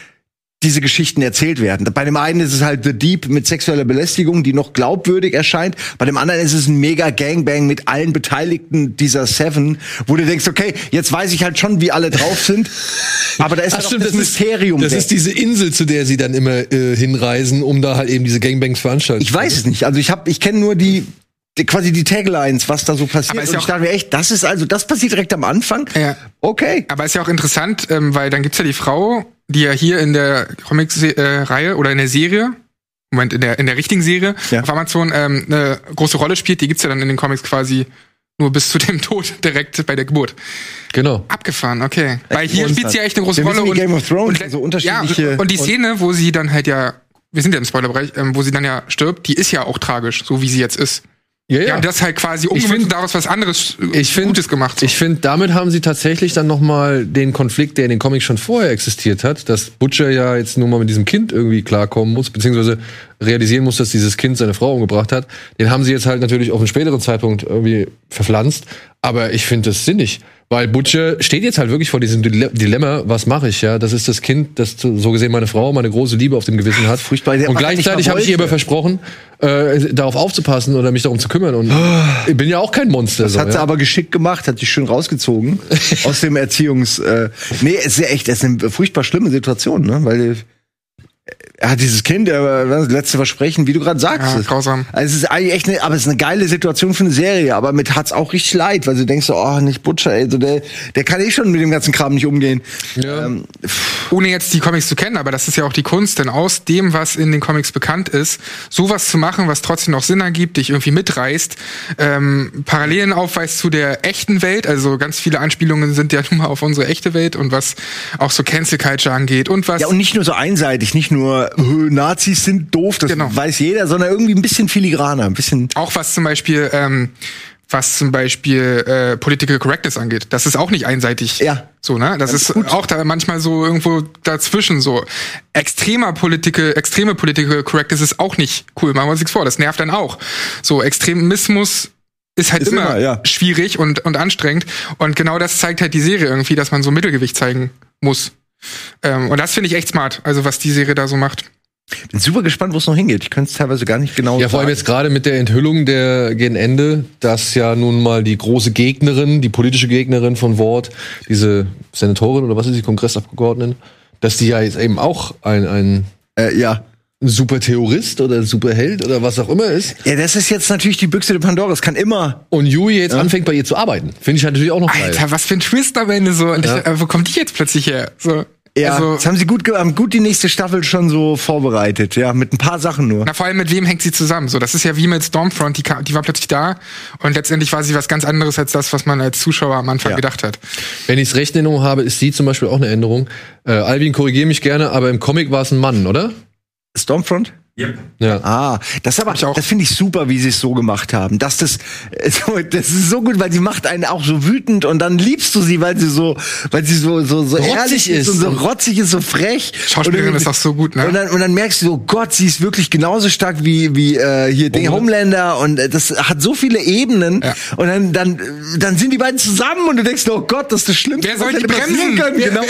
diese Geschichten erzählt werden. Bei dem einen ist es halt The Deep mit sexueller Belästigung, die noch glaubwürdig erscheint. Bei dem anderen ist es ein mega Gangbang mit allen Beteiligten dieser Seven, wo du denkst, okay, jetzt weiß ich halt schon, wie alle drauf sind. Aber da ist Ach, halt stimmt, das, Mysterium. Ist, das weg. ist diese Insel, zu der sie dann immer äh, hinreisen, um da halt eben diese Gangbangs veranstalten. ich weiß es nicht. Also ich habe, ich kenne nur die, die quasi die Taglines, was da so passiert. Aber ist Und ja ich dachte mir echt, das ist also, das passiert direkt am Anfang. Ja. Okay. Aber ist ja auch interessant, ähm, weil dann gibt's ja die Frau, die ja hier in der Comics-Reihe oder in der Serie, Moment, in der, in der richtigen Serie Ja. auf Amazon ähm, eine große Rolle spielt. Die gibt's ja dann in den Comics quasi nur bis zu dem Tod direkt bei der Geburt. Genau. Abgefahren, okay. Weil hier spielt sie ja echt eine große Wir Rolle. wie und, Game of Thrones, und, so unterschiedliche- Ja, und die Szene, wo sie dann halt ja, wir sind ja im Spoilerbereich, ähm, wo sie dann ja stirbt, die ist ja auch tragisch, so wie sie jetzt ist. Ja, Ja, und das halt quasi umgemünzt und daraus was anderes äh, ich find, Gutes gemacht. So. Ich finde, damit haben sie tatsächlich dann noch mal den Konflikt, der in den Comics schon vorher existiert hat, dass Butcher ja jetzt nur mal mit diesem Kind irgendwie klarkommen muss, beziehungsweise realisieren muss, dass dieses Kind seine Frau umgebracht hat. Den haben sie jetzt halt natürlich auf einen späteren Zeitpunkt irgendwie verpflanzt. Aber ich finde das sinnig, weil Butcher steht jetzt halt wirklich vor diesem Dile Dilemma, was mache ich, ja? Das ist das Kind, das so gesehen meine Frau, meine große Liebe auf dem Gewissen hat. Furchtbar, Und gleichzeitig habe ich ihr aber versprochen, äh, darauf aufzupassen oder mich darum zu kümmern. Und ich bin ja auch kein Monster. Das so, hat sie ja? aber geschickt gemacht, hat sich schön rausgezogen aus dem Erziehungs. Äh, nee, es ist ja echt, es ist eine furchtbar schlimme Situation, ne? Weil er hat dieses Kind, er das letzte Versprechen, wie du gerade sagst. Ja, grausam. Also es ist eigentlich echt, eine, aber es ist eine geile Situation für eine Serie. Aber mit hat's auch richtig leid, weil du denkst so, oh, nicht Butcher, ey, so der, der kann eh schon mit dem ganzen Kram nicht umgehen. Ja. Ähm, ohne jetzt die Comics zu kennen, aber das ist ja auch die Kunst, denn aus dem, was in den Comics bekannt ist, sowas zu machen, was trotzdem noch Sinn ergibt, dich irgendwie mitreißt, ähm, Parallelen aufweist zu der echten Welt, also ganz viele Anspielungen sind ja nun mal auf unsere echte Welt und was auch so Cancel Culture angeht und was ja, und nicht nur so einseitig, nicht nur äh, Nazis sind doof, das Genau. weiß jeder, sondern irgendwie ein bisschen filigraner, ein bisschen. auch was zum Beispiel ähm, was zum Beispiel äh, Political Correctness angeht. Das ist auch nicht einseitig. Ja. So, ne? Das ist gut. auch da manchmal so irgendwo dazwischen so. Extremer Political, extreme Political Correctness ist auch nicht cool. Machen wir uns nichts vor. Das nervt dann auch. So, Extremismus ist halt Ist immer, immer, ja. schwierig und, und anstrengend. Und genau das zeigt halt die Serie irgendwie, dass man so Mittelgewicht zeigen muss. Ähm, und das finde ich echt smart. Also, was die Serie da so macht. Bin super gespannt, wo es noch hingeht. Ich könnte es teilweise gar nicht genau Ja, vor allem jetzt gerade mit der Enthüllung der gegen Ende, dass ja nun mal die große Gegnerin, die politische Gegnerin von Ward, diese Senatorin oder was ist die Kongressabgeordneten, dass die ja jetzt eben auch ein, ein Äh, ja. Super Terrorist oder Superheld oder was auch immer ist. Ja, das ist jetzt natürlich die Büchse der Pandora. Es kann immer. Und Yui jetzt anfängt bei ihr zu arbeiten. Finde ich halt natürlich auch noch geil. Alter, was für ein Twist am Ende so. Und Ja. ich, äh, wo kommt die jetzt plötzlich her? So. Ja, Also, das haben sie gut, haben gut die nächste Staffel schon so vorbereitet. Ja, mit ein paar Sachen nur. Na, vor allem mit wem hängt sie zusammen? So, das ist ja wie mit Stormfront, die, kam, die war plötzlich da und letztendlich war sie was ganz anderes als das, was man als Zuschauer am Anfang Ja. gedacht hat. Wenn ich es recht in Erinnerung habe, ist sie zum Beispiel auch eine Änderung. Äh, Alvin, korrigiere mich gerne, aber im Comic war es ein Mann, oder? Stormfront? Ja. Ah, das aber, ich auch. das finde ich super, wie sie es so gemacht haben. Dass das, so- das ist so gut, weil sie macht einen auch so wütend und dann liebst du sie, weil sie so, weil sie so, so, so Rotzig ehrlich ist und so rotzig ist, so frech. Schauspielerin ist auch so gut, ne? Und dann, und dann merkst du so, Gott, sie ist wirklich genauso stark wie, wie äh, hier den Homelander und äh, das hat so viele Ebenen. Ja. Und dann, dann, dann sind die beiden zusammen und du denkst, oh Gott, das ist das Schlimmste, Wer soll was hätte bremsen? können. Wer- Genau.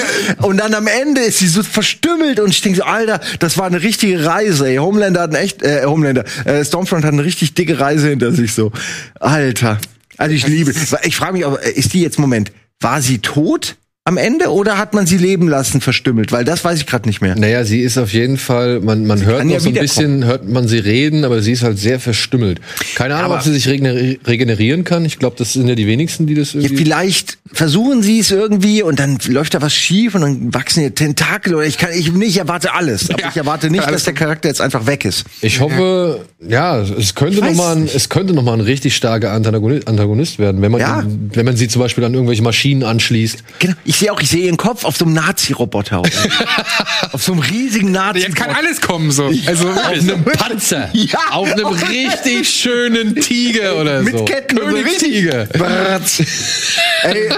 Und dann am Ende ist sie so verstümmelt und ich denke so, Alter, das war eine richtige Reise. Ey. Homelander hat eine echt, äh, Homelander, äh, Stormfront hat eine richtig dicke Reise hinter sich so. Alter. Also ich liebe. Ich frage mich, aber äh, ist die jetzt Moment, war sie tot am Ende oder hat man sie leben lassen verstümmelt? Weil das weiß ich gerade nicht mehr. Naja, sie ist auf jeden Fall, man, man hört noch ja so ein bisschen, hört man sie reden, aber sie ist halt sehr verstümmelt. Keine Ahnung, Aber- ob sie sich regeneri- regenerieren kann. Ich glaube, das sind ja die wenigsten, die das Ja, irgendwie. vielleicht versuchen sie es irgendwie und dann läuft da was schief und dann wachsen hier Tentakel oder ich kann ich nicht ich erwarte alles, aber Ja, ich erwarte nicht, dass der Charakter jetzt einfach weg ist. Ich hoffe, ja, es könnte weiß noch mal, ein, es könnte noch mal ein richtig starker Antagoni- Antagonist werden, wenn man, Ja. ihn, wenn man sie zum Beispiel an irgendwelche Maschinen anschließt. Genau. Ich sehe auch, ich sehe ihren Kopf auf so einem Nazi-Roboter. auf so einem riesigen Nazi. Jetzt kann alles kommen, so. Also Auf einem Panzer. Ja. Auf einem richtig schönen Tiger oder Mit so. Ketten und so Königstiger. Ey,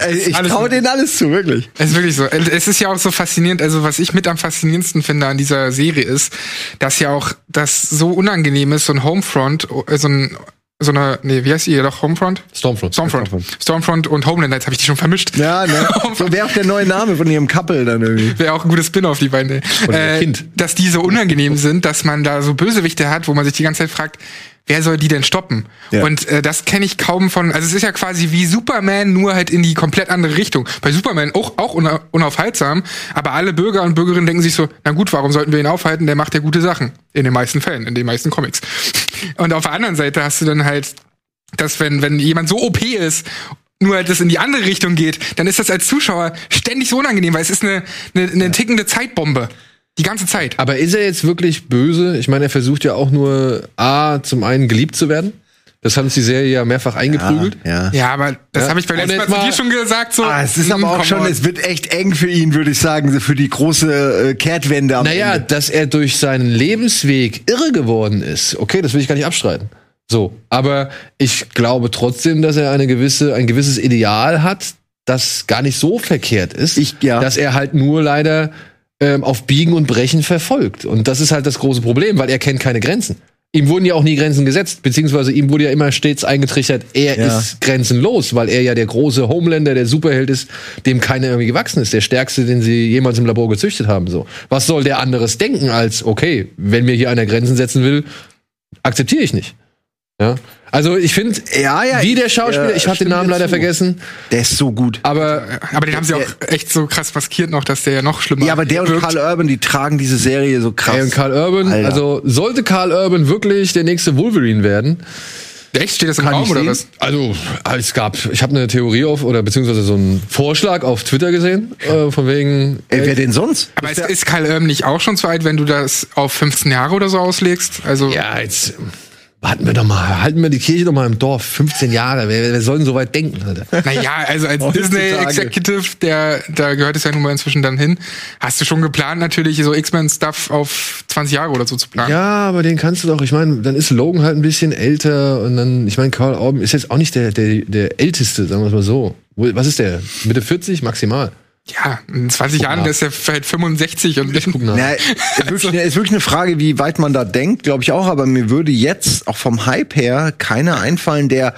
ey, ich traue denen alles zu, wirklich. Es ist wirklich so. Es ist ja auch so faszinierend. Also was ich mit am faszinierendsten finde an dieser Serie ist, dass ja auch das so unangenehm ist, so ein Homefront, so ein so eine, nee, wie heißt die doch? Homefront? Stormfront. Stormfront. Stormfront und Homeland, jetzt habe ich die schon vermischt. Ja, ne? So wäre auch der neue Name von ihrem Couple dann irgendwie. Wäre auch ein gutes Spin-off, die beiden. Äh, Kind. Dass die so unangenehm sind, dass man da so Bösewichte hat, wo man sich die ganze Zeit fragt, wer soll die denn stoppen? Ja. Und äh, das kenne ich kaum von, also es ist ja quasi wie Superman, nur halt in die komplett andere Richtung. Bei Superman auch, auch una- unaufhaltsam, aber alle Bürger und Bürgerinnen denken sich so, na gut, warum sollten wir ihn aufhalten? Der macht ja gute Sachen. In den meisten Fällen, in den meisten Comics. Und auf der anderen Seite hast du dann halt, dass wenn, wenn jemand so OP ist, nur halt das in die andere Richtung geht, dann ist das als Zuschauer ständig so unangenehm, weil es ist eine, eine, eine tickende Zeitbombe. Die ganze Zeit. Aber ist er jetzt wirklich böse? Ich meine, er versucht ja auch nur A, zum einen geliebt zu werden. Das hat uns die Serie ja mehrfach eingeprügelt. Ja. Ja, aber das Ja. habe ich beim Und letzten Mal jetzt zu mal- dir schon gesagt. So, Ah, es ist aber auch come schon, on. es wird echt eng für ihn, würde ich sagen, für die große äh, Kehrtwende am Naja, Ende. dass er durch seinen Lebensweg irre geworden ist, okay, das will ich gar nicht abstreiten. So, aber ich glaube trotzdem, dass er eine gewisse, ein gewisses Ideal hat, das gar nicht so verkehrt ist, Ich- ja. dass er halt nur leider ähm, auf Biegen und Brechen verfolgt. Und das ist halt das große Problem, weil er kennt keine Grenzen. Ihm wurden ja auch nie Grenzen gesetzt, beziehungsweise ihm wurde ja immer stets eingetrichtert, er Ja. ist grenzenlos, weil er ja der große Homelander, der Superheld ist, dem keiner irgendwie gewachsen ist, der stärkste, den sie jemals im Labor gezüchtet haben. So, was soll der anderes denken als okay, wenn mir hier einer Grenzen setzen will, akzeptiere ich nicht. Ja, also ich finde, Ja, ja, wie der Schauspieler, äh, ich habe den Namen leider zu. vergessen, Der ist so gut. aber aber den haben sie auch echt so krass maskiert noch, dass der ja noch schlimmer Ja, aber der und wirkt. Carl Urban, die tragen diese Serie so krass. Ey, und Karl Urban, Alter. also sollte Karl Urban wirklich der nächste Wolverine werden, Echt? Steht das im Kann Raum ich oder was? Also, es gab, ich habe eine Theorie auf, oder beziehungsweise so einen Vorschlag auf Twitter gesehen, äh, von wegen. Ey, wer denn sonst? Aber ist, ist Kyle Urban nicht auch schon zu alt, wenn du das auf 15 Jahre oder so auslegst? Also ja, jetzt warten wir doch mal, halten wir die Kirche doch mal im Dorf. 15 Jahre, wer, wer soll denn so weit denken, Alter? Naja, also als. Disney-Executive, der, da gehört es ja nun mal inzwischen dann hin, hast du schon geplant, natürlich so X-Men-Stuff auf 20 Jahre oder so zu planen. Ja, aber den kannst du doch, ich meine, dann ist Logan halt ein bisschen älter und dann, ich meine, Karl Urban ist jetzt auch nicht der, der, der Älteste, sagen wir es mal so. Was ist der? Mitte 40 maximal? Ja, in 20 Jahren, nach. der ist ja halt 65 und Guck nach. Na, ist, wirklich, ist wirklich eine Frage, wie weit man da denkt, glaube ich auch, aber mir würde jetzt auch vom Hype her keiner einfallen, der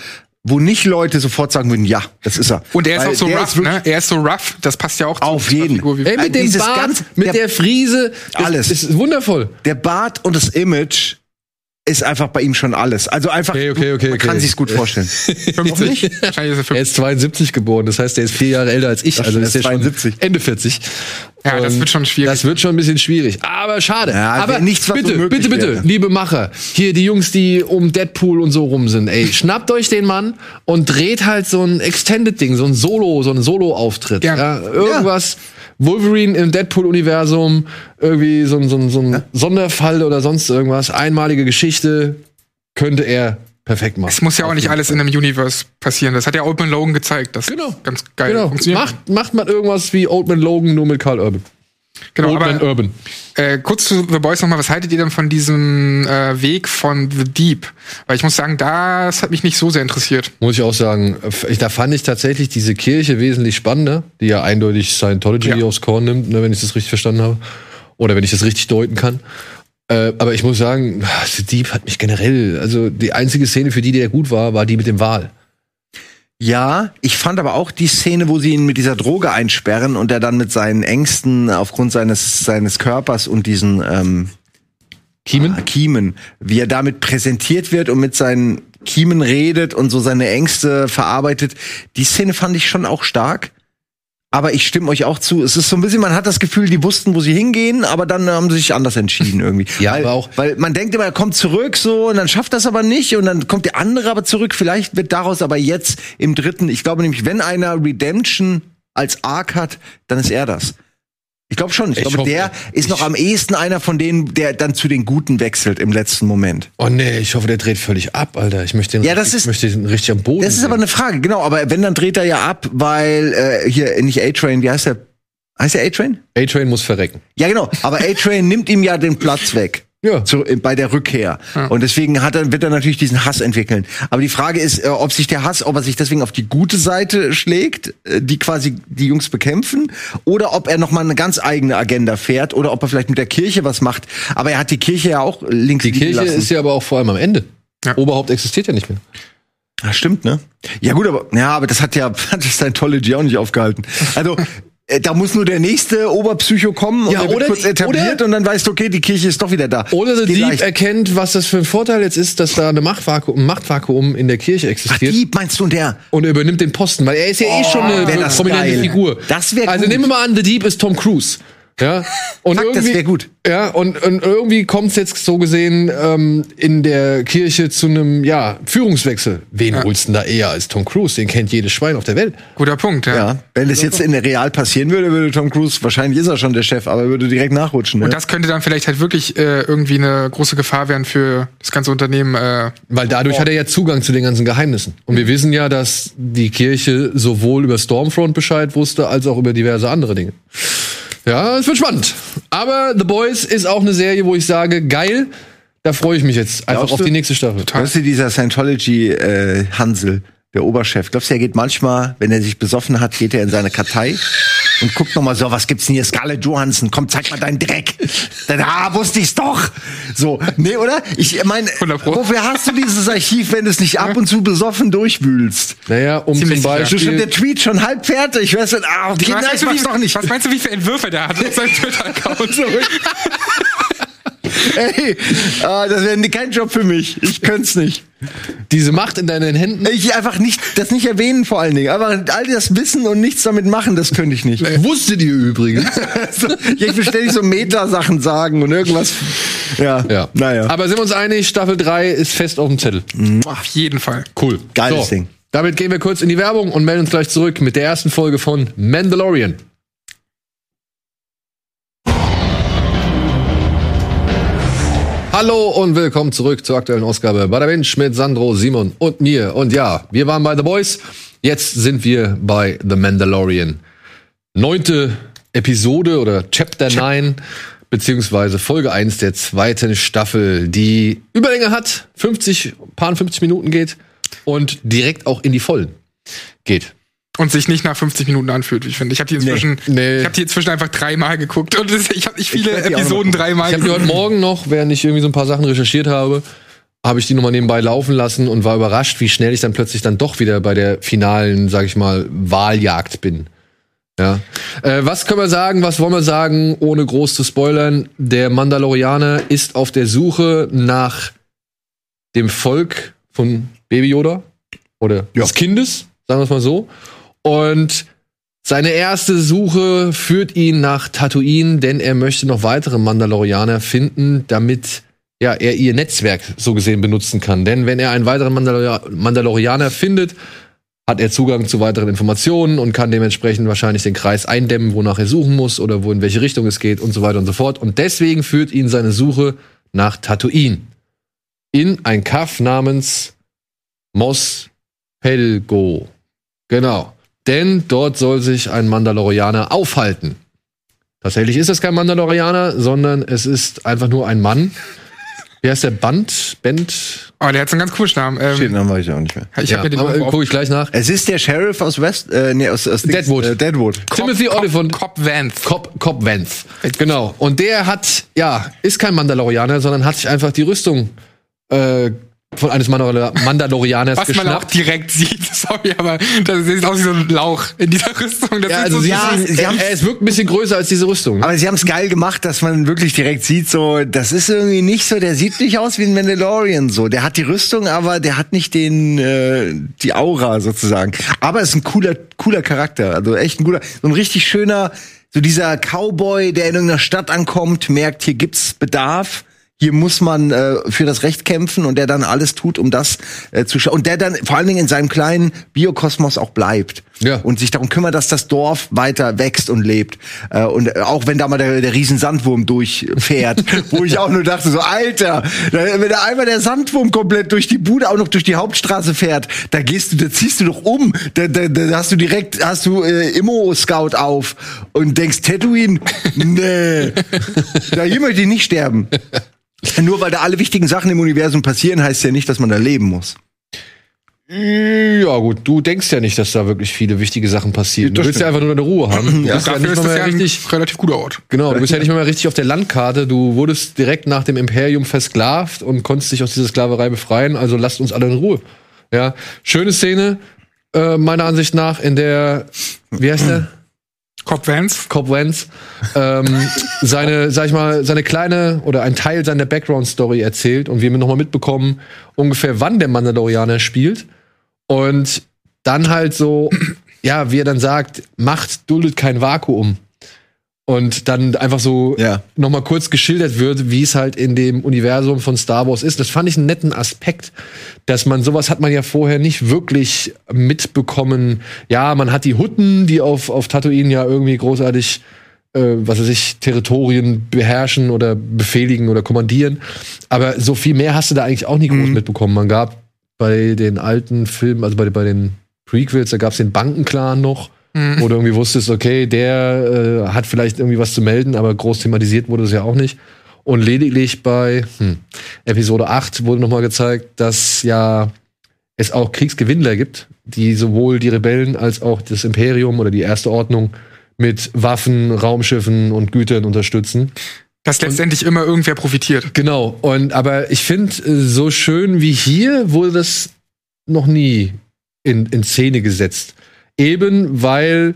wo nicht Leute sofort sagen würden, ja, das ist er. Und er ist Weil auch so rough, ne? Er ist so rough, das passt ja auch Auf so einer jeden. Figur wie- Ey, mit dem dieses Bart, ganze- mit der- der Friese, Alles. Ist, ist wundervoll. Der Bart und das Image ist einfach bei ihm schon alles. Also einfach, Okay, okay, okay, man kann sich's gut vorstellen. 50. Wahrscheinlich ist er Er 50. ist 72 geboren, das heißt, er ist vier Jahre älter als ich. Ach, also er ist er schon 72. Ende 40. Ja, das Und wird schon schwierig. Das wird schon ein bisschen schwierig. Aber schade. Ja, Aber nichts, was bitte, bitte, bitte, wäre. liebe Macher, hier die Jungs, die um Deadpool und so rum sind, ey, schnappt euch den Mann und dreht halt so ein Extended-Ding, so ein Solo, so ein Solo-Auftritt. Ja. Ja. irgendwas. Wolverine im Deadpool-Universum, irgendwie so ein, so ein, so ein Sonderfall oder sonst irgendwas, einmalige Geschichte, könnte er perfekt machen. Es muss ja auch nicht alles in einem Universe passieren. Das hat ja Open Logan gezeigt. Das Genau. ganz geil Genau. funktioniert. Macht, macht man irgendwas wie Old Man Logan nur mit Carl Urban. Genau, Old Man aber Urban. äh, kurz zu The Boys nochmal, was haltet ihr denn von diesem äh, Weg von The Deep? Weil ich muss sagen, das hat mich nicht so sehr interessiert. Muss ich auch sagen, ich, da fand ich tatsächlich diese Kirche wesentlich spannender, die ja eindeutig Scientology Ja. aufs Korn nimmt, ne, wenn ich das richtig verstanden habe. Oder wenn ich das richtig deuten kann. Äh, aber ich muss sagen, The Deep hat mich generell, also die einzige Szene, für die der gut war, war die mit dem Wal. Ja, ich fand aber auch die Szene, wo sie ihn mit dieser Droge einsperren und er dann mit seinen Ängsten aufgrund seines, seines Körpers und diesen ähm, Kiemen? Ah, Kiemen, wie er damit präsentiert wird und mit seinen Kiemen redet und so seine Ängste verarbeitet. Die Szene fand ich schon auch stark. Aber ich stimme euch auch zu. Es ist so ein bisschen, man hat das Gefühl, die wussten, wo sie hingehen, aber dann haben sie sich anders entschieden irgendwie. Ja, weil, aber auch- weil man denkt immer, er kommt zurück so und dann schafft das aber nicht und dann kommt der andere aber zurück. Vielleicht wird daraus aber jetzt im dritten, ich glaube nämlich, wenn einer Redemption als Arc hat, dann ist er das. Ich glaube schon. Ich, Ich glaube, hoffe- der ist noch am ehesten einer von denen, der dann zu den Guten wechselt im letzten Moment. Oh nee, ich hoffe, der dreht völlig ab, Alter. Ich möchte den, Ja, das richtig- ist- ich möchte den richtig am Boden. Das ist aber sehen. eine Frage, genau. Aber wenn, dann dreht er ja ab, weil äh, hier nicht A-Train, wie heißt der? Heißt der A-Train? A-Train muss verrecken. Ja, genau. Aber A-Train nimmt ihm ja den Platz weg. Ja. Zu, äh, bei der Rückkehr. Und deswegen hat er, wird er natürlich diesen Hass entwickeln. Aber die Frage ist, äh, ob sich der Hass, ob er sich deswegen auf die gute Seite schlägt, äh, die quasi die Jungs bekämpfen, oder ob er noch mal eine ganz eigene Agenda fährt, oder ob er vielleicht mit der Kirche was macht. Aber er hat die Kirche ja auch links Die Kirche lassen. ist ja aber auch vor allem am Ende. Ja. Oberhaupt existiert ja nicht mehr. Ja, stimmt, ne? Ja, gut, aber, ja, aber das hat ja, hat das Scientology auch nicht aufgehalten. Also, da muss nur der nächste Oberpsycho kommen Ja, und der wird oder kurz etabliert oder- und dann weißt du, okay, die Kirche ist doch wieder da. Oder The Geht leicht. erkennt, was das für ein Vorteil jetzt ist, dass da eine Machtvakuum, ein Machtvakuum in der Kirche Ach, existiert. Dieb meinst du und der? und er übernimmt den Posten, weil er ist ja eh schon eine wär das prominente geil. Figur. Das wär Also gut. nehmen wir mal an, The Deep ist Tom Cruise. Ja, und das irgendwie, wär gut. Ja, und, und irgendwie kommt es jetzt so gesehen ähm, in der Kirche zu einem ja, Führungswechsel. Wen holst du denn da eher als Tom Cruise? Den kennt jedes Schwein auf der Welt. Guter Punkt, ja. Ja, wenn das jetzt in der Real passieren würde, würde Tom Cruise, wahrscheinlich ist er schon der Chef, aber er würde direkt nachrutschen. Ne? Und das könnte dann vielleicht halt wirklich äh, irgendwie eine große Gefahr werden für das ganze Unternehmen. Äh, Weil dadurch hat er ja Zugang zu den ganzen Geheimnissen. Und wir wissen ja, dass die Kirche sowohl über Stormfront Bescheid wusste, als auch über diverse andere Dinge. Ja, es wird spannend. Aber The Boys ist auch eine Serie, wo ich sage, geil, da freue ich mich jetzt einfach Glaubst auf du? die nächste Staffel. Weißt du, dieser Scientology-Hansel, der Oberchef, glaubst du, er geht manchmal, wenn er sich besoffen hat, geht er in seine Kartei und guckt noch mal so, was gibt's denn hier? Scarlett Johansson, komm, zeig mal deinen Dreck. Dann, ah, wusste ich's doch. So, nee, oder? Ich meine, 100 Pro. wofür hast du dieses Archiv, wenn du es nicht ab und zu besoffen durchwühlst? Naja, um Ziemlich zum. Du schon Beispiel. der Tweet schon halb fertig, weißt du? Ah, okay, nein, was, ich meinst du, mach's wie, doch nicht. was meinst du, wie viele Entwürfe der hat auf seinem Twitter-Account? Ey, ah, das wäre kein Job für mich. Ich könnte nicht. Diese Macht in deinen Händen. Ich einfach nicht, das nicht erwähnen vor allen Dingen. Aber all das wissen und nichts damit machen, das könnte ich nicht. Wusstet ihr übrigens. So, ja, ich will ständig so Meta-Sachen sagen und irgendwas. Ja, ja. naja. Aber sind wir uns einig, Staffel 3 ist fest auf dem Zettel. Auf jeden Fall. Cool. Geiles Ding. Damit gehen wir kurz in die Werbung und melden uns gleich zurück mit der ersten Folge von Mandalorian. Hallo und willkommen zurück zur aktuellen Ausgabe Bada Mensch mit Sandro, Simon und mir. Und ja, wir waren bei The Boys. Jetzt sind wir bei The Mandalorian. Neunte Episode oder Chapter 9, beziehungsweise Folge 1 der zweiten Staffel, die Überlänge hat, 50, paar 50 Minuten geht und direkt auch in die Vollen geht. Und sich nicht nach 50 Minuten anfühlt, wie ich finde. Ich habe die inzwischen, Nee. ich habe die inzwischen einfach dreimal geguckt und ich habe nicht viele noch Episoden dreimal Ich habe die heute Morgen noch, während ich irgendwie so ein paar Sachen recherchiert habe, habe ich die nochmal nebenbei laufen lassen und war überrascht, wie schnell ich dann plötzlich dann doch wieder bei der finalen, sag ich mal, Wahljagd bin. Ja. Äh, was können wir sagen, was wollen wir sagen, ohne groß zu spoilern? Der Mandalorianer ist auf der Suche nach dem Volk von Baby Yoda oder des Kindes, sagen wir es mal so. Und seine erste Suche führt ihn nach Tatooine, denn er möchte noch weitere Mandalorianer finden, damit ja, er ihr Netzwerk so gesehen benutzen kann. Denn wenn er einen weiteren Mandalor Mandalorianer findet, hat er Zugang zu weiteren Informationen und kann dementsprechend wahrscheinlich den Kreis eindämmen, wonach er suchen muss oder wo in welche Richtung es geht und so weiter und so fort. Und deswegen führt ihn seine Suche nach Tatooine in ein Kaff namens Mos Pelgo. Genau. Denn dort soll sich ein Mandalorianer aufhalten. Tatsächlich ist es kein Mandalorianer, sondern es ist einfach nur ein Mann. Wie heißt der Band? Band? Oh, der hat so einen ganz coolen Namen. Steht, Ähm, dann weiß ich auch nicht mehr. ich Ja, hab den aber, gucke ich gleich nach. Es ist der Sheriff aus West, äh, nee, aus, aus Deadwood. Äh, Deadwood. Timothy Oliphant. Cop Vance. Cobb, Cobb Vance. Genau. Und der hat, ja, ist kein Mandalorianer, sondern hat sich einfach die Rüstung äh, von eines Mandal Mandalorianers Was man auch geschnappt. direkt sieht. Sorry, aber das sieht aus wie so ein Lauch in dieser Rüstung. Das Ja, also so sie ja, ist, sie er, haben- es wirkt ein bisschen größer als diese Rüstung. Aber sie haben es geil gemacht, dass man wirklich direkt sieht, so, das ist irgendwie nicht so, der sieht nicht aus wie ein Mandalorian, so. Der hat die Rüstung, aber der hat nicht den, äh, die Aura sozusagen. Aber es ist ein cooler, cooler Charakter, also echt ein guter, so ein richtig schöner, so dieser Cowboy, der in irgendeiner Stadt ankommt, merkt, hier gibt's Bedarf. Hier muss man äh, für das Recht kämpfen und der dann alles tut, um das äh, zu schauen. Und der dann vor allen Dingen in seinem kleinen Biokosmos auch bleibt. Ja. Und sich darum kümmert, dass das Dorf weiter wächst und lebt. Äh, und auch wenn da mal der, der riesen Sandwurm durchfährt, wo ich auch nur dachte, so, Alter, wenn da einmal der Sandwurm komplett durch die Bude, auch noch durch die Hauptstraße fährt, da gehst du, da ziehst du doch um. Da, da, da hast du direkt, hast du äh, Immo-Scout auf und denkst, Tatooine? Nee. da hier möchte ich nicht sterben. Nur weil da alle wichtigen Sachen im Universum passieren, heißt ja nicht, dass man da leben muss. Ja, gut, du denkst ja nicht, dass da wirklich viele wichtige Sachen passieren. Du willst ja einfach nur deine Ruhe haben. Du Ja. bist ja nicht ist mal das ja ein richtig. relativ guter Ort. Genau, du bist ja nicht mal mehr richtig auf der Landkarte. Du wurdest direkt nach dem Imperium versklavt und konntest dich aus dieser Sklaverei befreien. Also lasst uns alle in Ruhe. Ja, schöne Szene, äh, meiner Ansicht nach, in der, wie heißt der? Cobb Vance. Cobb Vance, ähm, seine, sag ich mal, seine kleine oder ein Teil seiner Background-Story erzählt und wir nochmal mitbekommen, ungefähr wann der Mandalorianer spielt. Und dann halt so, ja, wie er dann sagt, Macht duldet kein Vakuum. Und dann einfach so Ja. nochmal kurz geschildert wird, wie es halt in dem Universum von Star Wars ist. Das fand ich einen netten Aspekt, dass man sowas hat man ja vorher nicht wirklich mitbekommen. Ja, man hat die Hutten, die auf, auf Tatooine ja irgendwie großartig, äh, was weiß ich, Territorien beherrschen oder befehligen oder kommandieren. Aber so viel mehr hast du da eigentlich auch nie groß mitbekommen. Man gab bei den alten Filmen, also bei, bei den Prequels, da gab es den Bankenclan noch Mhm. wo du irgendwie wusstest, okay, der äh, hat vielleicht irgendwie was zu melden, aber groß thematisiert wurde es ja auch nicht. Und lediglich bei hm, Episode 8 wurde nochmal gezeigt, dass ja es auch Kriegsgewinnler gibt, die sowohl die Rebellen als auch das Imperium oder die Erste Ordnung mit Waffen, Raumschiffen und Gütern unterstützen. Dass letztendlich immer irgendwer profitiert. Genau. Und aber ich finde, so schön wie hier wurde das noch nie in, in Szene gesetzt. Eben weil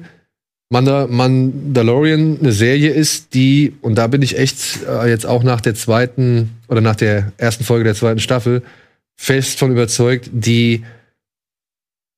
Manda Mandalorian eine Serie ist, die, und da bin ich echt äh, jetzt auch nach der zweiten oder nach der ersten Folge der zweiten Staffel fest von überzeugt, die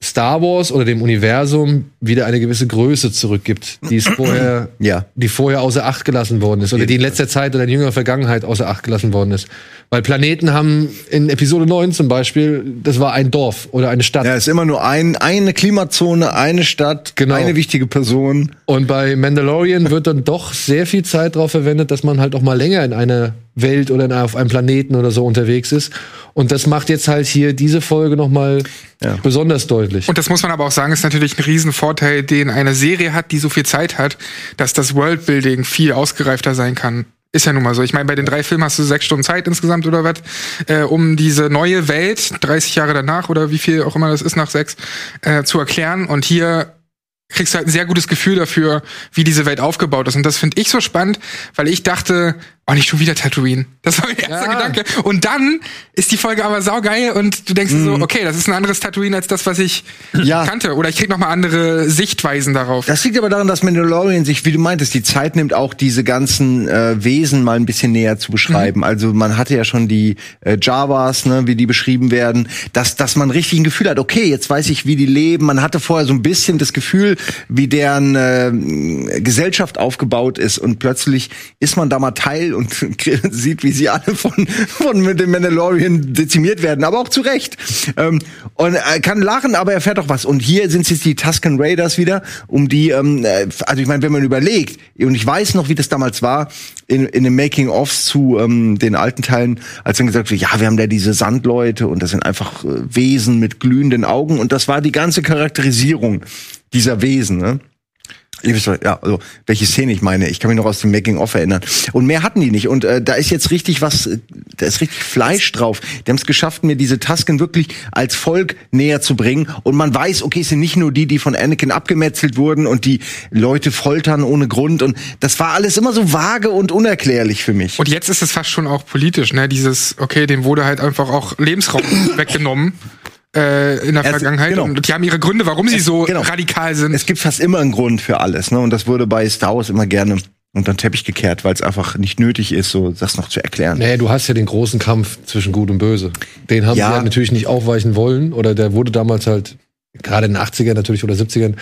Star Wars oder dem Universum wieder eine gewisse Größe zurückgibt, die es vorher Ja. die vorher außer Acht gelassen worden ist oder die in letzter Zeit oder in jüngerer Vergangenheit außer Acht gelassen worden ist. Weil Planeten haben in Episode 9 zum Beispiel, das war ein Dorf oder eine Stadt. Ja, ist immer nur ein, eine Klimazone, eine Stadt, Genau. eine wichtige Person. Und bei Mandalorian wird dann doch sehr viel Zeit darauf verwendet, dass man halt auch mal länger in einer Welt oder in, auf einem Planeten oder so unterwegs ist. Und das macht jetzt halt hier diese Folge noch mal Ja. besonders deutlich. Und das muss man aber auch sagen, ist natürlich ein Riesenvorteil, den eine Serie hat, die so viel Zeit hat, dass das Worldbuilding viel ausgereifter sein kann. Ist ja nun mal so. Ich meine, bei den drei Filmen hast du sechs Stunden Zeit insgesamt oder was, äh, um diese neue Welt, 30 Jahre danach oder wie viel auch immer das ist nach sechs, äh, zu erklären. Und hier kriegst du halt ein sehr gutes Gefühl dafür, wie diese Welt aufgebaut ist. Und das finde ich so spannend, weil ich dachte, oh, nicht schon wieder Tatooine. Das war mein erster Ja. Gedanke. Und dann ist die Folge aber saugeil und du denkst dir so, okay, das ist ein anderes Tatooine als das, was ich Ja. kannte. Oder ich krieg noch mal andere Sichtweisen darauf. Das liegt aber daran, dass Mandalorian sich, wie du meintest, die Zeit nimmt, auch diese ganzen äh, Wesen mal ein bisschen näher zu beschreiben. Also man hatte ja schon die äh, Javas, ne, wie die beschrieben werden, dass, dass man richtig ein Gefühl hat, okay, jetzt weiß ich, wie die leben. Man hatte vorher so ein bisschen das Gefühl, wie deren äh, Gesellschaft aufgebaut ist und plötzlich ist man da mal Teil und sieht, wie sie alle von, von dem Mandalorian dezimiert werden, aber auch zu Recht. Ähm, und er kann lachen, aber er fährt auch was. Und hier sind jetzt die Tusken Raiders wieder, um die, ähm, äh, also ich meine, wenn man überlegt, und ich weiß noch, wie das damals war, in, in den Making-ofs zu ähm, den alten Teilen, als dann gesagt wird, ja, wir haben da diese Sandleute und das sind einfach äh, Wesen mit glühenden Augen und das war die ganze Charakterisierung dieser Wesen, ne? Ja, also welche Szene ich meine. Ich kann mich noch aus dem Making of erinnern. Und mehr hatten die nicht. Und äh, da ist jetzt richtig was, äh, da ist richtig Fleisch drauf. Die haben es geschafft, mir diese Tasken wirklich als Volk näher zu bringen. Und man weiß, okay, es sind nicht nur die, die von Anakin abgemetzelt wurden und die Leute foltern ohne Grund. Und das war alles immer so vage und unerklärlich für mich. Und jetzt ist es fast schon auch politisch, ne? Dieses, okay, dem wurde halt einfach auch Lebensraum weggenommen äh, in der Es- Vergangenheit. genau. Und die haben ihre Gründe, warum sie so genau. radikal sind. Es gibt fast immer einen Grund für alles, ne? Und das wurde bei Star Wars immer gerne unter den Teppich gekehrt, weil es einfach nicht nötig ist, so das noch zu erklären. Nee, du hast ja den großen Kampf zwischen Gut und Böse. Den haben Ja. sie ja natürlich nicht aufweichen wollen. Oder der wurde damals halt, gerade in den 80ern natürlich oder 70ern,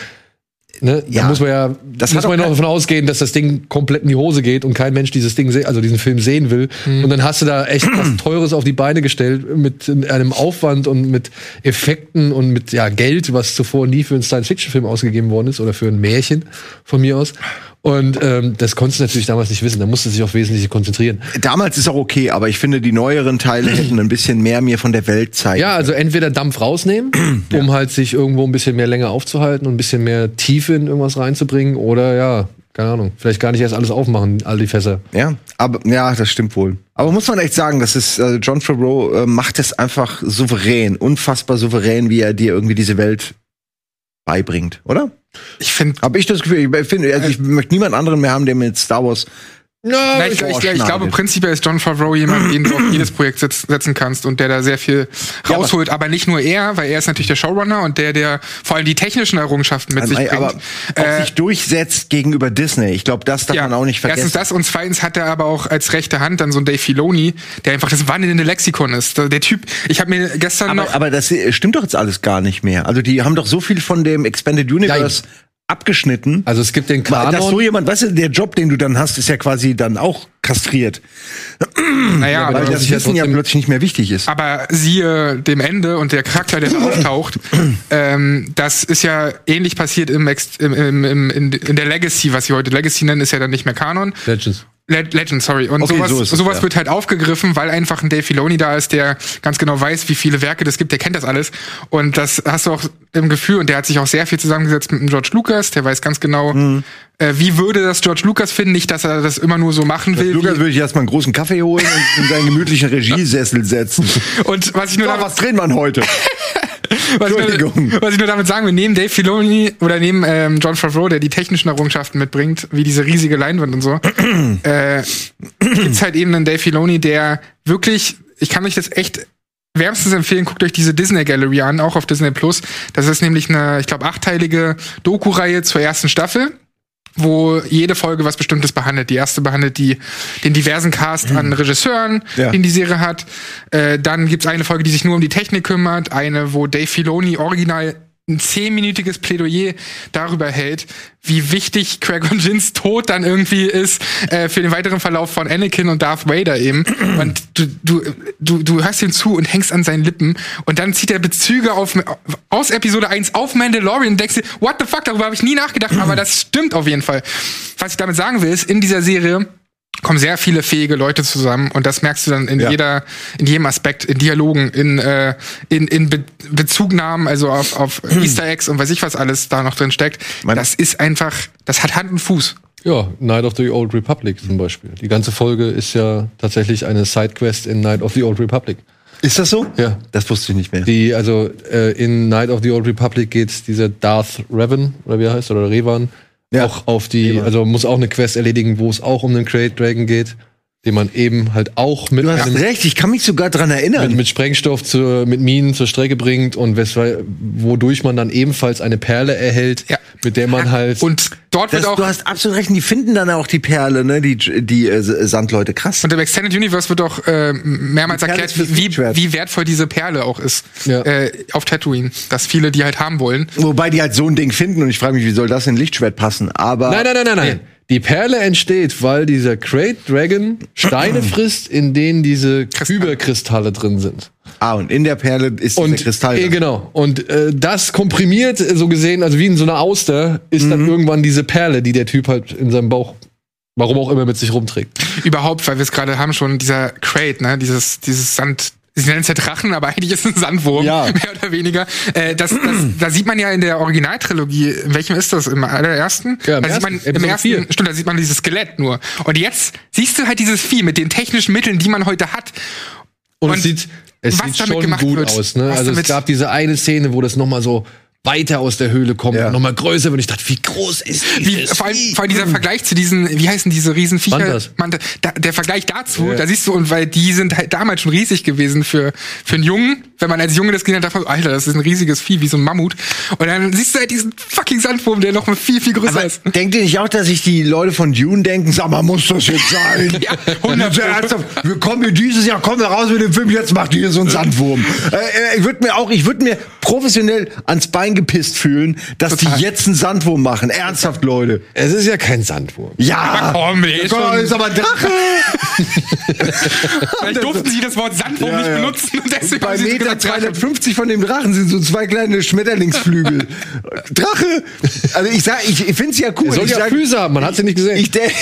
ne, Ja. da muss man ja, Das muss man ja noch davon ausgehen, dass das Ding komplett in die Hose geht und kein Mensch dieses Ding, also diesen Film sehen will. Und dann hast du da echt was Teures auf die Beine gestellt mit einem Aufwand und mit Effekten und mit ja, Geld, was zuvor nie für einen Science-Fiction-Film ausgegeben worden ist oder für ein Märchen von mir aus. Und ähm, das konntest du natürlich damals nicht wissen. Da musste sich auf Wesentliche konzentrieren. Damals ist auch okay, aber ich finde, die neueren Teile hätten ein bisschen mehr mir von der Welt zeigen. Ja, also entweder Dampf rausnehmen, um halt sich irgendwo ein bisschen mehr länger aufzuhalten und ein bisschen mehr Tiefe in irgendwas reinzubringen, oder ja, keine Ahnung, vielleicht gar nicht erst alles aufmachen, all die Fässer. Ja, aber ja, das stimmt wohl. Aber muss man echt sagen, das ist äh, John Favreau äh, macht es einfach souverän, unfassbar souverän, wie er dir irgendwie diese Welt beibringt, oder? Ich finde, Habe ich das Gefühl, ich finde, also ich möchte niemand anderen mehr haben, der mit Star Wars Ja, Na, ich, ich, ich, glaube, prinzipiell ist John Favreau jemand, den du auf jedes Projekt setz, setzen kannst und der da sehr viel Ja, rausholt. aber, nicht nur er, weil er ist natürlich der Showrunner und der, der vor allem die technischen Errungenschaften mit sich bringt. aber auch Äh, sich durchsetzt gegenüber Disney. Ich glaube, das darf man auch nicht vergessen. Erstens das und zweitens hat er aber auch als rechte Hand dann so einen Dave Filoni, der einfach das wandelnde Lexikon ist. Der Typ, ich habe mir gestern noch aber, aber das stimmt doch jetzt alles gar nicht mehr. Also die haben doch so viel von dem Expanded Universe abgeschnitten. Also es gibt den dass so Kanon. jemand, weißt du, der Job, den du dann hast, ist ja quasi dann auch kastriert, naja, aber weil das das ist ja Wissen ja plötzlich nicht mehr wichtig ist. aber siehe dem Ende und der Charakter, der da auftaucht, ähm, das ist ja ähnlich passiert im, im, im, im in, in der Legacy, was sie heute Legacy nennen, ist ja dann nicht mehr Kanon. Legends. Le Legend, sorry. Und Okay, sowas, so es, sowas ja. wird halt aufgegriffen, weil einfach ein Dave Filoni da ist, der ganz genau weiß, wie viele Werke das gibt, der kennt das alles. Und das hast du auch im Gefühl, und der hat sich auch sehr viel zusammengesetzt mit dem George Lucas, der weiß ganz genau, Mhm. Äh, wie würde das George Lucas finden, nicht, dass er das immer nur so machen will. Lukas wie, würde ich erstmal einen großen Kaffee holen und in seinen gemütlichen Regiesessel setzen. und was ich nur So, was drehen denn heute? was, ich Entschuldigung. nur, was ich nur damit sagen will, neben Dave Filoni oder neben ähm, John Favreau, der die technischen Errungenschaften mitbringt, wie diese riesige Leinwand und so, äh, gibt's halt eben einen Dave Filoni, der wirklich, ich kann euch das echt wärmstens empfehlen, guckt euch diese Disney Gallery an, auch auf Disney Plus. Das ist nämlich eine, ich glaube, achteilige Doku-Reihe zur ersten Staffel wo jede Folge was Bestimmtes behandelt. Die erste behandelt die, den diversen Cast an Regisseuren, Ja. den die Serie hat. Äh, dann gibt's eine Folge, die sich nur um die Technik kümmert. Eine, wo Dave Filoni original ein zehnminütiges Plädoyer darüber hält, wie wichtig Qui-Gon Jinns Tod dann irgendwie ist äh, für den weiteren Verlauf von Anakin und Darth Vader eben. Und du, du, du, du hörst ihm zu und hängst an seinen Lippen und dann zieht er Bezüge auf, aus Episode 1 auf Mandalorian und denkst dir, what the fuck, darüber habe ich nie nachgedacht, aber das stimmt auf jeden Fall. Was ich damit sagen will, ist, in dieser Serie kommen sehr viele fähige Leute zusammen und das merkst du dann in Ja. jeder, in jedem Aspekt, in Dialogen, in, äh, in, in Be Bezugnahmen, also auf, auf Easter Eggs und weiß ich was alles da noch drin steckt. Man- das ist einfach, das hat Hand und Fuß. Ja, Night of the Old Republic zum Beispiel. Die ganze Folge ist ja tatsächlich eine Sidequest in Night of the Old Republic. Ist das so? Ja. Das wusste ich nicht mehr. Die, also äh, in Night of the Old Republic geht dieser Darth Revan, oder wie er heißt, oder Revan, Ja. auch auf die, also muss auch eine Quest erledigen, wo es auch um den Great Dragon geht, den man eben halt auch mit Du hast einem recht, ich kann mich sogar dran erinnern. mit, mit Sprengstoff zur, mit Minen zur Strecke bringt und weshalb, wodurch man dann ebenfalls eine Perle erhält, Ja. mit der man halt Und dort das, wird auch, du hast absolut recht, die finden dann auch die Perle, ne? Die, die äh, Sandleute. Krass. und im Extended Universe wird auch äh, mehrmals erklärt, wie, wie wertvoll diese Perle auch ist Ja. äh, auf Tatooine. Dass viele die halt haben wollen. Wobei die halt so ein Ding finden und ich frage mich, wie soll das in Lichtschwert passen? Aber Nein, nein, nein, nein, nein. Die Perle entsteht, weil dieser Great Dragon Steine frisst, in denen diese Kyberkristalle drin sind. ah, und in der Perle ist Und der Kristall. äh, drin. genau. Und äh, das komprimiert, äh, so gesehen, also wie in so einer Auster, ist Mhm. dann irgendwann diese Perle, die der Typ halt in seinem Bauch, warum auch immer, mit sich rumträgt. Überhaupt, weil wir es gerade haben schon, dieser Crate, ne, dieses, dieses Sand, sie nennen es ja Drachen, aber eigentlich ist es ein Sandwurm, Ja. mehr oder weniger. Äh, das, das, da sieht man ja in der Originaltrilogie, in welchem ist das? Im allerersten? Ja, im da sieht ersten, man im ersten, stimmt, da sieht man dieses Skelett nur. Und jetzt siehst du halt dieses Vieh mit den technischen Mitteln, die man heute hat. Und, Und es sieht, es sieht schon gut wird, aus. Ne? Also es gab diese eine Szene, wo das noch mal so weiter aus der Höhle kommt, Ja. noch mal größer wird. Und ich dachte, wie groß ist Wie, dieses vor, allem, vor allem dieser Vergleich zu diesen, wie heißen diese Riesenviecher? Mantas. Manta, da, der Vergleich dazu, Ja. da siehst du, und weil die sind halt damals schon riesig gewesen für, für einen Jungen. Wenn man als Junge das gesehen hat, dachte Alter, das ist ein riesiges Vieh, wie so ein Mammut. Und dann siehst du halt diesen fucking Sandwurm, der noch mal viel, viel größer Aber ist. denkt ihr nicht auch, dass sich die Leute von Dune denken, sag mal, muss das jetzt sein? Ja, 100 ernsthaft, wir kommen hier dieses Jahr, kommen wir raus mit dem Film, jetzt macht ihr so einen Sandwurm. Äh, äh, ich würde mir auch, ich würde mir professionell ans Bein gepisst fühlen, dass Total. die jetzt einen Sandwurm machen. Ernsthaft, Leute. Es ist ja kein Sandwurm. Ja, Aber komm, der ist Komm, ist aber ein Drache. Vielleicht durften sie das Wort Sandwurm Ja, nicht ja. benutzen und deswegen Bei Meter gesagt, Drache. 250 von dem Drachen sind so zwei kleine Schmetterlingsflügel. Drache! Also ich sag, ich, ich find's ja cool. Er soll ich ja sag, Füße haben, man hat sie nicht gesehen. Ich denke,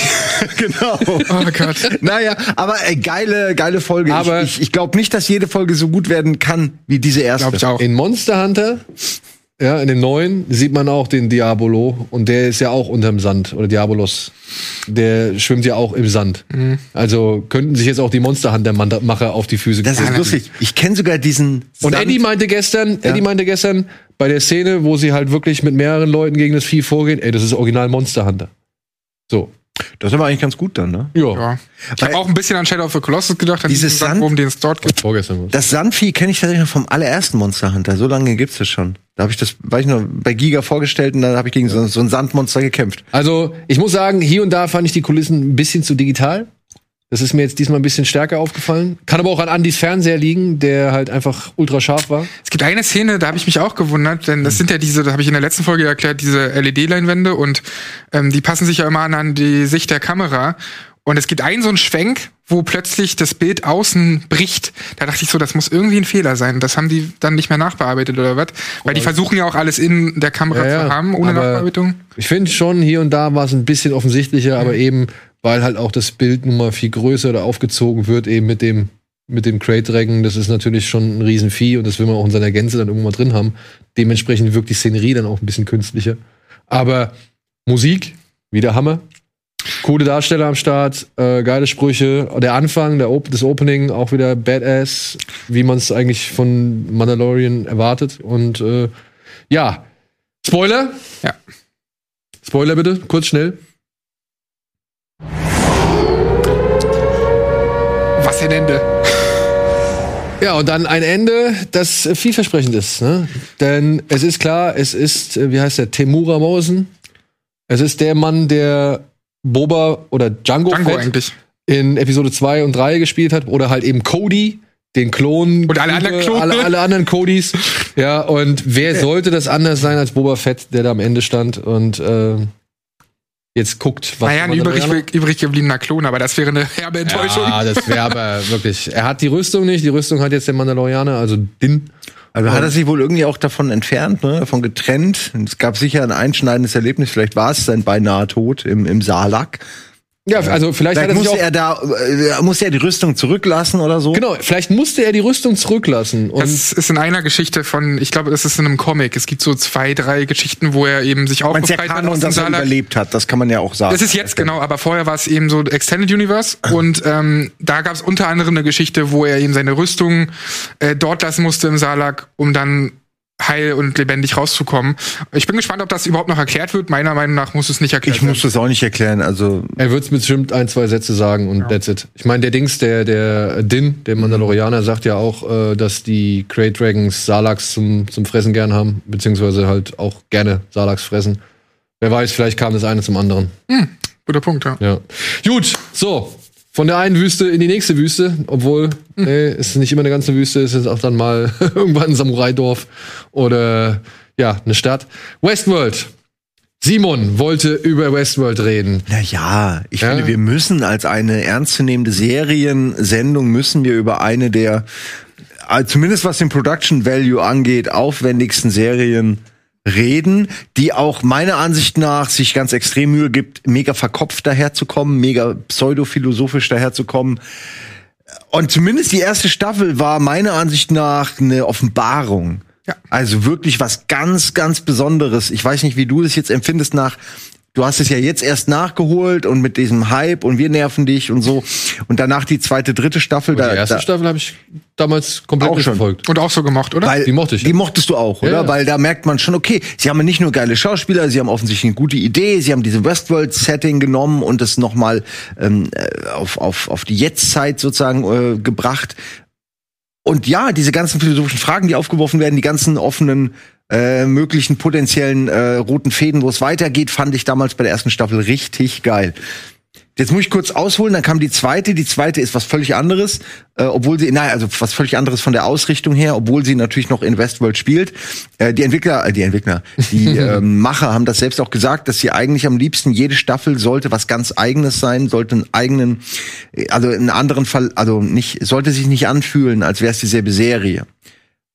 genau. Oh Gott. Naja, aber äh, geile, geile Folge. Aber- ich ich, ich glaube nicht, dass jede Folge so gut werden kann wie diese erste. Glaube ich auch. In Monster Hunter Ja, in dem neuen sieht man auch den Diabolo und der ist ja auch unterm Sand oder Diabolos. Der schwimmt ja auch im Sand. Mhm. Also könnten sich jetzt auch die Monster Hunter Macher auf die Füße Das ist lustig. Ich kenne sogar diesen. Und Sand- Eddie meinte gestern, Ja. Eddie meinte gestern bei der Szene, wo sie halt wirklich mit mehreren Leuten gegen das Vieh vorgehen, ey, das ist original Monster Hunter. So. Das ist aber eigentlich ganz gut dann, ne? Ja. Ja. Ich habe auch ein bisschen an Shadow of the Colossus gedacht, an Dieses Sandwurm, den es dort gibt. Vorgestern. Das Sandvieh kenne ich tatsächlich noch vom allerersten Monster Hunter. So lange gibt's das schon. Da habe ich das, weiß ich noch, bei Giga vorgestellt und dann habe ich gegen so, so ein Sandmonster gekämpft. Also, ich muss sagen, hier und da fand ich die Kulissen ein bisschen zu digital. Das ist mir jetzt diesmal ein bisschen stärker aufgefallen. Kann aber auch an Andys Fernseher liegen, der halt einfach ultra scharf war. Es gibt eine Szene, da habe ich mich auch gewundert, denn das sind ja diese, das habe ich in der letzten Folge erklärt, diese LED-Leinwände und ähm, die passen sich ja immer an, an die Sicht der Kamera. Und es gibt einen so einen Schwenk, wo plötzlich das Bild außen bricht. Da dachte ich so, das muss irgendwie ein Fehler sein. Das haben die dann nicht mehr nachbearbeitet oder was? Weil die versuchen ja auch alles in der Kamera Ja, ja, zu haben, ohne aber- Nachbearbeitung. Ich finde schon, hier und da war es ein bisschen offensichtlicher, aber eben, weil halt auch das Bild nun mal viel größer oder aufgezogen wird, eben mit dem, mit dem Crate Dragon, das ist natürlich schon ein Riesenvieh und das will man auch in seiner Gänze dann irgendwann mal drin haben. Dementsprechend wirkt die Szenerie dann auch ein bisschen künstlicher. Aber Musik, wieder Hammer. Coole Darsteller am Start, äh, geile Sprüche. Der Anfang, der Op das Opening, auch wieder badass, wie man es eigentlich von Mandalorian erwartet. Und äh, ja, Spoiler, Ja. Spoiler bitte, kurz schnell. Was ein Ende. Ja, und dann ein Ende, das äh, vielversprechend ist. Ne? Denn es ist klar, es ist, äh, wie heißt der, Temura Morrison. Es ist der Mann, der Boba oder Django, Django Fett eigentlich. in Episode 2 und 3 gespielt hat. Oder halt eben Cody, den Klon. Und alle anderen Klone. Alle, alle anderen Codys. ja, und wer sollte das anders sein als Boba Fett, der da am Ende stand und äh, jetzt guckt, was Naja, ein übrig, übrig gebliebener Klon, aber das wäre eine herbe Enttäuschung. Ja, das wäre aber wirklich. Er hat die Rüstung nicht. Die Rüstung hat jetzt der Mandalorianer, also Din. Also hat er sich wohl irgendwie auch davon entfernt, ne, davon getrennt. Es gab sicher ein einschneidendes Erlebnis. Vielleicht war es sein beinahe Tod im, im Salak. Ja, also vielleicht, hat Vielleicht er sich musste auch. er da, äh, musste er die Rüstung zurücklassen oder so. Genau, vielleicht musste er die Rüstung zurücklassen. Und Das ist in einer Geschichte von, ich glaube, das ist in einem Comic. Es gibt so zwei, drei Geschichten, wo er eben sich ja aufbefreit hat dem dass er überlebt hat. Das kann man ja auch sagen. Das ist jetzt genau, aber vorher war es eben so Extended Universe und ähm, da gab es unter anderem eine Geschichte, wo er eben seine Rüstung äh, dort lassen musste im Salak, um dann heil und lebendig rauszukommen. Ich bin gespannt, ob das überhaupt noch erklärt wird. Meiner Meinung nach muss es nicht erklärt Ich muss das auch nicht erklären. Also er wird bestimmt ein, zwei Sätze sagen und that's it. Ich meine, der Dings, der, der Din, der Mandalorianer, sagt ja auch, äh, dass die Great Dragons Salaks zum, zum Fressen gern haben, beziehungsweise halt auch gerne Salaks fressen. Wer weiß, vielleicht kam das eine zum anderen. Guter Punkt, ja. Ja. Gut, so. Von der einen Wüste in die nächste Wüste, obwohl nee, es ist nicht immer eine ganze Wüste, es ist auch dann mal irgendwann ein Samurai-Dorf oder ja, eine Stadt. Westworld. Simon wollte über Westworld reden. Na ja, ich Ja. finde, wir müssen als eine ernstzunehmende Seriensendung müssen wir über eine der, äh, zumindest was den Production Value angeht, aufwendigsten Serien reden, die auch meiner Ansicht nach sich ganz extrem Mühe gibt, mega verkopft daherzukommen, mega pseudophilosophisch daherzukommen. Und zumindest die erste Staffel war meiner Ansicht nach eine Offenbarung. Ja. Also wirklich was ganz, ganz Besonderes. Ich weiß nicht, wie du das jetzt empfindest nach, du hast es ja jetzt erst nachgeholt und mit diesem Hype und wir nerven dich und so. Und danach die zweite, dritte Staffel. die da, erste da, Staffel habe ich damals komplett Auch schon. verfolgt. Und auch so gemocht, oder? weil, Die mochte ich, Die ja. mochtest du auch, oder? Ja, ja. Weil da merkt man schon, okay, sie haben nicht nur geile Schauspieler, sie haben offensichtlich eine gute Idee, sie haben diese Westworld-Setting genommen und es nochmal ähm, äh, auf, auf, auf die Jetztzeit sozusagen äh, gebracht. Und ja, diese ganzen philosophischen Fragen, die aufgeworfen werden, die ganzen offenen äh, möglichen potenziellen äh, roten Fäden, wo es weitergeht, fand ich damals bei der ersten Staffel richtig geil. Jetzt muss ich kurz ausholen, dann kam die zweite. Die zweite ist was völlig anderes, äh, obwohl sie, naja, also was völlig anderes von der Ausrichtung her, obwohl sie natürlich noch in Westworld spielt. Äh, die Entwickler, äh, die Entwickler, die ähm, Macher haben das selbst auch gesagt, dass sie eigentlich am liebsten jede Staffel sollte was ganz Eigenes sein, sollte einen eigenen, äh, also einen anderen Fall, also nicht, sollte sich nicht anfühlen, als wäre es dieselbe Serie.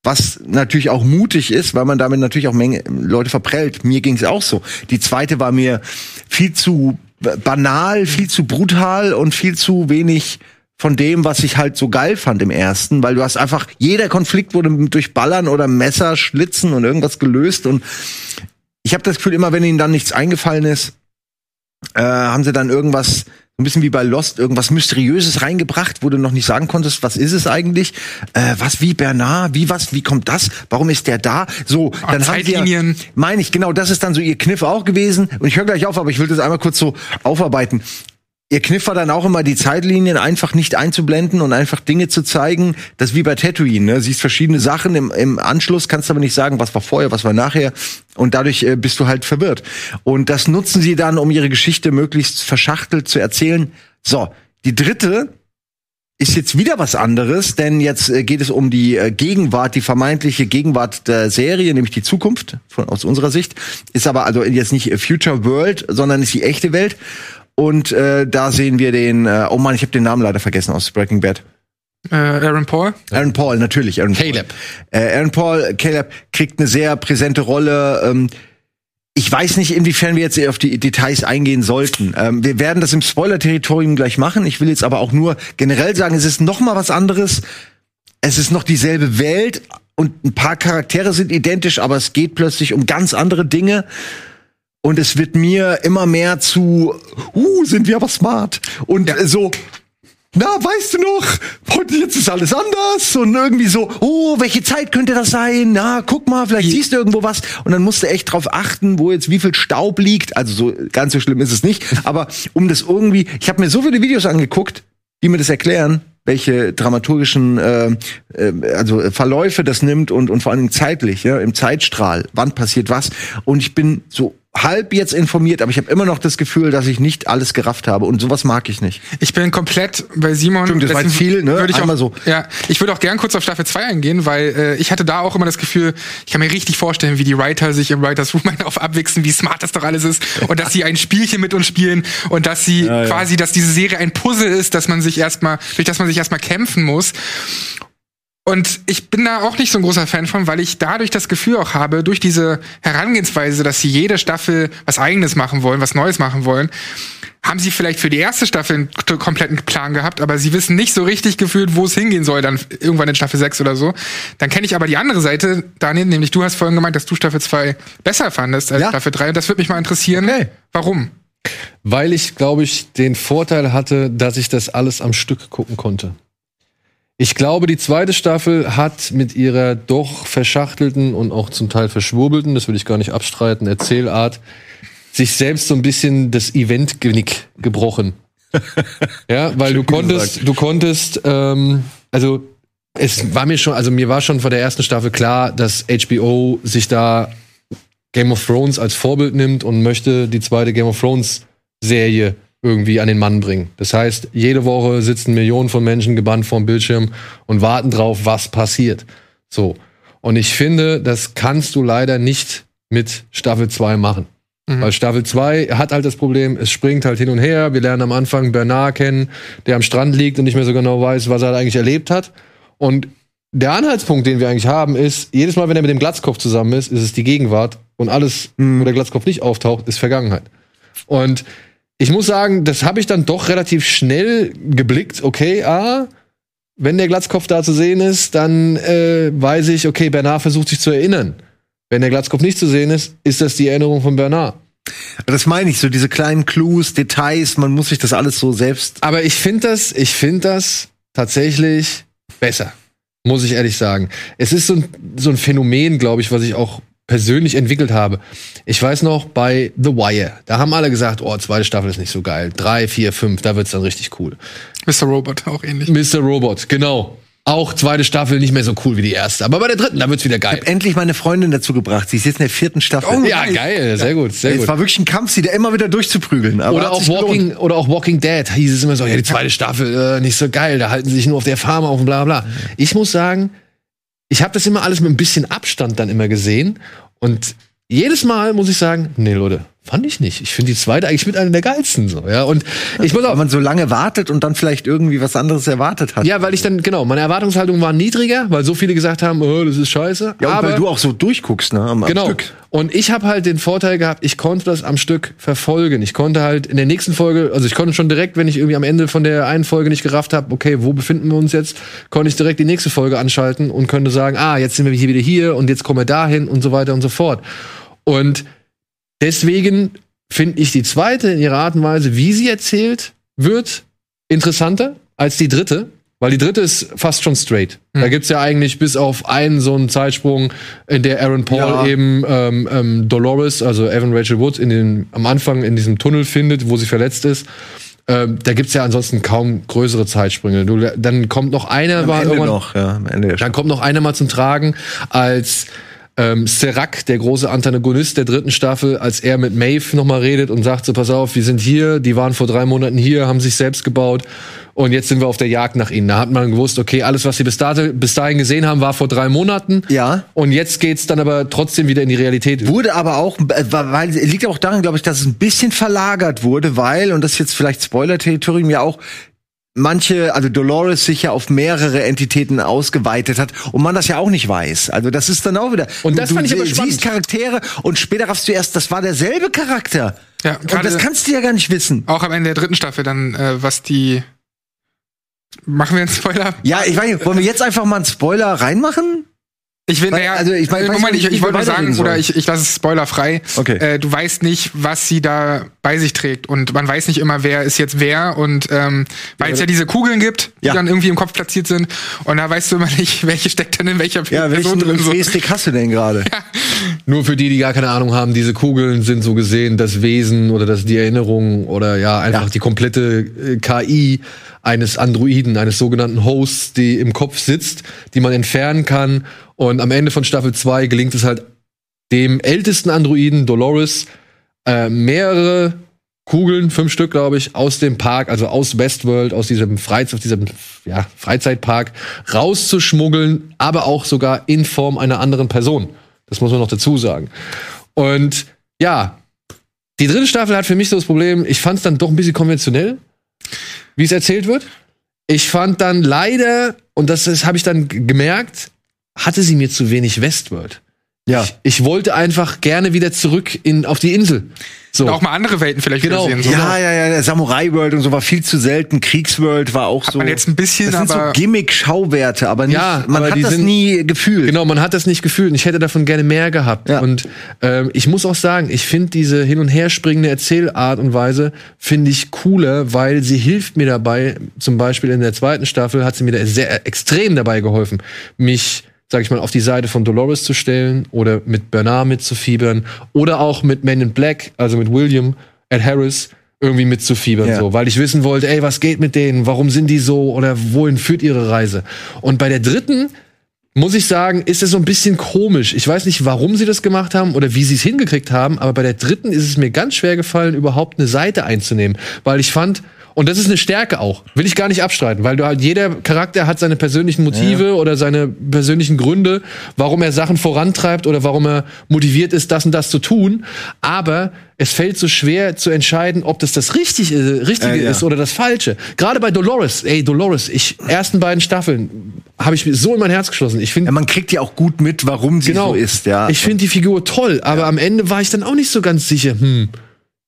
Was natürlich auch mutig ist, weil man damit natürlich auch Menge Leute verprellt. Mir ging es auch so. Die zweite war mir viel zu banal, viel zu brutal und viel zu wenig von dem, was ich halt so geil fand im ersten, weil du hast einfach, jeder Konflikt wurde durch Ballern oder Messer, Schlitzen und irgendwas gelöst und ich habe das Gefühl, immer wenn ihnen dann nichts eingefallen ist, äh, haben sie dann irgendwas ein bisschen wie bei Lost irgendwas Mysteriöses reingebracht, wo du noch nicht sagen konntest, was ist es eigentlich? Äh, was wie Bernard? Wie was? Wie kommt das? Warum ist der da? So, Ah, dann haben sie ja, Zeitlinien. meine ich genau, das ist dann so ihr Kniff auch gewesen. Und ich höre gleich auf, aber ich will das einmal kurz so aufarbeiten. Ihr Kniff war dann auch immer, die Zeitlinien einfach nicht einzublenden und einfach Dinge zu zeigen. Das ist wie bei Tatooine, ne? Siehst verschiedene Sachen im, im Anschluss, kannst aber nicht sagen, was war vorher, was war nachher. Und dadurch äh, bist du halt verwirrt. Und das nutzen sie dann, um ihre Geschichte möglichst verschachtelt zu erzählen. So, die dritte ist jetzt wieder was anderes, denn jetzt äh, geht es um die äh, Gegenwart, die vermeintliche Gegenwart der Serie, nämlich die Zukunft von, aus unserer Sicht. Ist aber also jetzt nicht Future World, sondern ist die echte Welt. Und äh, da sehen wir den, äh, oh Mann, ich habe den Namen leider vergessen aus Breaking Bad. Äh, Aaron Paul. Aaron Paul, natürlich. Aaron Caleb. Paul. Äh, Aaron Paul, Caleb kriegt eine sehr präsente Rolle. Ähm, ich weiß nicht, inwiefern wir jetzt auf die Details eingehen sollten. Ähm, wir werden das im Spoiler-Territorium gleich machen. Ich will jetzt aber auch nur generell sagen, es ist noch mal was anderes. Es ist noch dieselbe Welt und ein paar Charaktere sind identisch, aber es geht plötzlich um ganz andere Dinge. Und es wird mir immer mehr zu, uh, sind wir aber smart. Und Ja. so, na, weißt du noch, heute jetzt ist alles anders und irgendwie so, oh, welche Zeit könnte das sein? Na, guck mal, vielleicht siehst du irgendwo was und dann musst du echt drauf achten, wo jetzt wie viel Staub liegt. Also so ganz so schlimm ist es nicht, aber um das irgendwie, ich habe mir so viele Videos angeguckt, die mir das erklären, welche dramaturgischen äh, äh, also Verläufe das nimmt und und vor allen Dingen zeitlich, ja, im Zeitstrahl, wann passiert was und ich bin so halb jetzt informiert, aber ich habe immer noch das Gefühl, dass ich nicht alles gerafft habe und sowas mag ich nicht. Ich bin komplett bei Simon. Stimmt, das war viel, ne? Würde ich Einmal auch, so. Ja, ich würde auch gern kurz auf Staffel 2 eingehen, weil äh, ich hatte da auch immer das Gefühl, ich kann mir richtig vorstellen, wie die Writer sich im Writers Room auf abwichsen, wie smart das doch alles ist und dass sie ein Spielchen mit uns spielen und dass sie ja. quasi, dass diese Serie ein Puzzle ist, dass man sich erstmal, durch das man sich erstmal kämpfen muss. Und ich bin da auch nicht so ein großer Fan von, weil ich dadurch das Gefühl auch habe, durch diese Herangehensweise, dass sie jede Staffel was eigenes machen wollen, was Neues machen wollen, haben sie vielleicht für die erste Staffel einen kompletten Plan gehabt, aber sie wissen nicht so richtig gefühlt, wo es hingehen soll, dann irgendwann in Staffel 6 oder so. Dann kenne ich aber die andere Seite, Daniel, nämlich du hast vorhin gemeint, dass du Staffel 2 besser fandest als Ja. Staffel 3. Und das würde mich mal interessieren. Okay. Warum? Weil ich, glaube ich, den Vorteil hatte, dass ich das alles am Stück gucken konnte. Ich glaube, die zweite Staffel hat mit ihrer doch verschachtelten und auch zum Teil verschwurbelten, das will ich gar nicht abstreiten, Erzählart, sich selbst so ein bisschen das Event-Genick gebrochen. ja, weil du konntest, du konntest, ähm, also es war mir schon, also mir war schon vor der ersten Staffel klar, dass HBO sich da Game of Thrones als Vorbild nimmt und möchte die zweite Game of Thrones Serie irgendwie an den Mann bringen. Das heißt, jede Woche sitzen Millionen von Menschen gebannt vorm Bildschirm und warten drauf, was passiert. So. Und ich finde, das kannst du leider nicht mit Staffel 2 machen. Weil Staffel 2 hat halt das Problem, es springt halt hin und her. Wir lernen am Anfang Bernard kennen, der am Strand liegt und nicht mehr so genau weiß, was er halt eigentlich erlebt hat. Und der Anhaltspunkt, den wir eigentlich haben, ist, jedes Mal, wenn er mit dem Glatzkopf zusammen ist, ist es die Gegenwart. Und alles, wo der Glatzkopf nicht auftaucht, ist Vergangenheit. Und ich muss sagen, das habe ich dann doch relativ schnell geblickt. Okay, ah, wenn der Glatzkopf da zu sehen ist, dann äh, weiß ich, okay, Bernard versucht sich zu erinnern. Wenn der Glatzkopf nicht zu sehen ist, ist das die Erinnerung von Bernard. Das meine ich, so diese kleinen Clues, Details, man muss sich das alles so selbst. Aber ich finde das, ich finde das tatsächlich besser. Muss ich ehrlich sagen. Es ist so ein, so ein Phänomen, glaube ich, was ich auch persönlich entwickelt habe. Ich weiß noch, bei The Wire, da haben alle gesagt, oh, zweite Staffel ist nicht so geil. Drei, vier, fünf, da wird's dann richtig cool. Mr. Robot, auch ähnlich. Mr. Robot, genau. Auch zweite Staffel nicht mehr so cool wie die erste. Aber bei der dritten, da wird's wieder geil. Endlich meine Freundin dazu gebracht. Sie ist jetzt in der vierten Staffel. Oh, Ja, geil, sehr gut, sehr Es gut. war wirklich ein Kampf, sie da immer wieder durchzuprügeln. Aber Oder auch, gelohnt. Walking, oder auch Walking Dead hieß es immer so, ja, die zweite Staffel, äh, nicht so geil, da halten sie sich nur auf der Farm auf und bla bla. Ich muss sagen, ich habe das immer alles mit ein bisschen Abstand dann immer gesehen und jedes Mal muss ich sagen, nee, Leute, Fand ich nicht. Ich finde die zweite eigentlich mit einer der geilsten so, ja. Und ich muss auch, Wenn man so lange wartet und dann vielleicht irgendwie was anderes erwartet hat. ja, weil ich dann genau, meine Erwartungshaltung war niedriger, weil so viele gesagt haben, oh, das ist scheiße. Ja, und aber weil du auch so durchguckst, ne? Am, am Genau. Stück. Und ich habe halt den Vorteil gehabt, ich konnte das am Stück verfolgen. Ich konnte halt in der nächsten Folge, also ich konnte schon direkt, wenn ich irgendwie am Ende von der einen Folge nicht gerafft habe, okay, wo befinden wir uns jetzt, konnte ich direkt die nächste Folge anschalten und könnte sagen, ah, jetzt sind wir hier wieder hier und jetzt kommen wir dahin und so weiter und so fort. Und deswegen finde ich die zweite in ihrer Art und Weise, wie sie erzählt wird, interessanter als die dritte. Weil die dritte ist fast schon straight. Da gibt's ja eigentlich bis auf einen so einen Zeitsprung, in der Aaron Paul Ja. eben ähm, ähm, Dolores, also Evan Rachel Wood, in den, am Anfang in diesem Tunnel findet, wo sie verletzt ist. Ähm, da gibt's ja ansonsten kaum größere Zeitsprünge. Du, dann kommt noch einer, irgendwann, noch, ja, am Ende der dann kommt noch einer mal zum Tragen, als ähm, Serac, der große Antagonist der dritten Staffel, als er mit Maeve noch mal redet und sagt so, pass auf, wir sind hier, die waren vor drei Monaten hier, haben sich selbst gebaut und jetzt sind wir auf der Jagd nach ihnen. Da hat man gewusst, okay, alles, was sie bis, dato, bis dahin gesehen haben, war vor drei Monaten. Ja. Und jetzt geht's dann aber trotzdem wieder in die Realität. Wurde aber auch, äh, weil liegt auch daran, glaube ich, dass es ein bisschen verlagert wurde, weil, und das ist jetzt vielleicht Spoiler-Territorium ja auch, manche, also Dolores sich ja auf mehrere Entitäten ausgeweitet hat und man das ja auch nicht weiß. Also das ist dann auch wieder. Und das du, fand ich aber spannend. siehst Charaktere und später raffst du erst, das war derselbe Charakter. Ja, und das kannst du ja gar nicht wissen. Auch am Ende der dritten Staffel dann, äh, was die. Machen wir einen Spoiler? Ja, ich weiß nicht, wollen wir jetzt einfach mal einen Spoiler reinmachen? Ich will, Weil- naja, also ich mein- Moment, ich, ich wir wollte nur sagen, oder ich, ich lasse es spoilerfrei. Okay. Äh, du weißt nicht, was sie da bei sich trägt und man weiß nicht immer, wer ist jetzt wer und ähm, weil es ja diese Kugeln gibt, die Ja. dann irgendwie im Kopf platziert sind und da weißt du immer nicht, welche steckt dann in welcher Ja, Person welchen drin. So. USB-Stick hast du denn gerade? Nur für die, die gar keine Ahnung haben, diese Kugeln sind so gesehen das Wesen oder das die Erinnerung oder ja einfach Ja. die komplette äh, KI eines Androiden, eines sogenannten Hosts, die im Kopf sitzt, die man entfernen kann. Und am Ende von Staffel 2 gelingt es halt dem ältesten Androiden, Dolores, äh, mehrere Kugeln, fünf Stück, glaube ich, aus dem Park, also aus Westworld, aus diesem Freiz aus diesem ja, Freizeitpark rauszuschmuggeln, aber auch sogar in Form einer anderen Person. Das muss man noch dazu sagen. Und ja, die dritte Staffel hat für mich so das Problem, ich fand es dann doch ein bisschen konventionell, wie es erzählt wird. Ich fand dann leider, und das, habe ich dann gemerkt, hatte sie mir zu wenig Westworld. Ja. Ich wollte einfach gerne wieder zurück in, auf die Insel. So. Und auch mal andere Welten vielleicht Genau. wieder sehen. So. Ja, ja, ja, der Samurai World und so war viel zu selten. Kriegsworld war auch Hat so. man jetzt ein bisschen, das sind so Gimmick-Schauwerte, aber nicht, Ja, man aber hat die das sind- nie gefühlt. Genau, man hat das nicht gefühlt und ich hätte davon gerne mehr gehabt. Ja. Und ähm, ich muss auch sagen, ich finde diese hin und her springende Erzählart und Weise finde ich cooler, weil sie hilft mir dabei. Zum Beispiel in der zweiten Staffel hat sie mir da sehr extrem dabei geholfen, mich sag ich mal, auf die Seite von Dolores zu stellen oder mit Bernard mitzufiebern oder auch mit Men in Black, also mit William Ed Harris irgendwie mitzufiebern, Ja. so, weil ich wissen wollte, ey, was geht mit denen, warum sind die so oder wohin führt ihre Reise? Und bei der dritten muss ich sagen, ist es so ein bisschen komisch. Ich weiß nicht, warum sie das gemacht haben oder wie sie es hingekriegt haben, aber bei der dritten ist es mir ganz schwer gefallen, überhaupt eine Seite einzunehmen, weil ich fand, und das ist eine Stärke auch, will ich gar nicht abstreiten, weil du halt jeder Charakter hat seine persönlichen Motive oder seine persönlichen Gründe, warum er Sachen vorantreibt oder warum er motiviert ist, das und das zu tun, aber es fällt so schwer zu entscheiden, ob das das richtig, Richtige Äh, ja. ist oder das Falsche. Gerade bei Dolores, ey, Dolores, ich, ersten beiden Staffeln habe ich mir so in mein Herz geschlossen. Ich finde Ja, man kriegt ja auch gut mit, warum sie Genau. so ist, ja. Ich finde die Figur toll, aber am Ende war ich dann auch nicht so ganz sicher. Hm,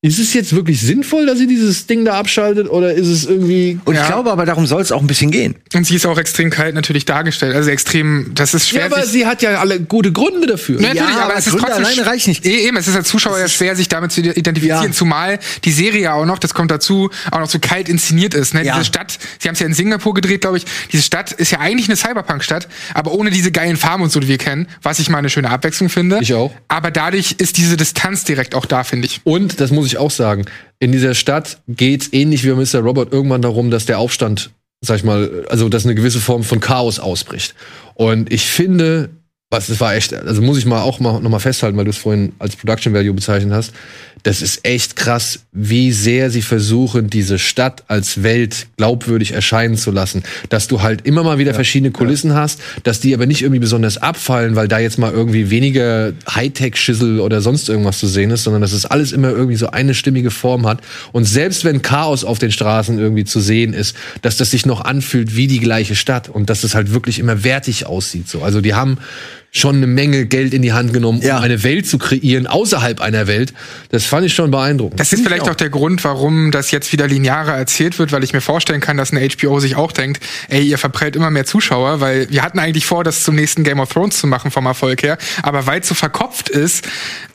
ist es jetzt wirklich sinnvoll, dass sie dieses Ding da abschaltet oder ist es irgendwie und Ja. ich glaube aber, darum soll es auch ein bisschen gehen. und sie ist auch extrem kalt natürlich dargestellt. Also extrem, das ist schwer. Ja, aber sich- sie hat ja alle gute Gründe dafür. Ja, natürlich, Ja, aber, aber es ist Gründe trotzdem alleine reicht nicht. Eh, Eben, es ist als Zuschauer ja schwer, sich damit zu identifizieren, Ja. zumal die Serie ja auch noch, das kommt dazu, auch noch so kalt inszeniert ist. Ne? Ja. Diese Stadt, sie haben es ja in Singapur gedreht, glaube ich. Diese Stadt ist ja eigentlich eine Cyberpunk-Stadt, aber ohne diese geilen Farben und so, die wir kennen, was ich mal eine schöne Abwechslung finde. Ich auch. Aber dadurch ist diese Distanz direkt auch da, finde ich. Und, das muss ich auch sagen, in dieser Stadt geht's ähnlich wie bei Mr. Robert irgendwann darum, dass der Aufstand, sag ich mal, also dass eine gewisse Form von Chaos ausbricht. Und ich finde, was das war echt, also muss ich mal auch mal noch mal festhalten, weil du es vorhin als Production Value bezeichnet hast. Das ist echt krass, wie sehr sie versuchen, diese Stadt als Welt glaubwürdig erscheinen zu lassen. Dass du halt immer mal wieder verschiedene Kulissen hast, dass die aber nicht irgendwie besonders abfallen, weil da jetzt mal irgendwie weniger Hightech-Schissel oder sonst irgendwas zu sehen ist, sondern dass es alles immer irgendwie so eine stimmige Form hat. Und selbst wenn Chaos auf den Straßen irgendwie zu sehen ist, dass das sich noch anfühlt wie die gleiche Stadt und dass es halt wirklich immer wertig aussieht. So. Also die haben schon eine Menge Geld in die Hand genommen, um Ja. eine Welt zu kreieren außerhalb einer Welt. Das fand ich schon beeindruckend. Das ist vielleicht auch der Grund, warum das jetzt wieder linearer erzählt wird, weil ich mir vorstellen kann, dass eine HBO sich auch denkt, ey, ihr verprellt immer mehr Zuschauer, weil wir hatten eigentlich vor, das zum nächsten Game of Thrones zu machen vom Erfolg her, aber weil es so verkopft ist,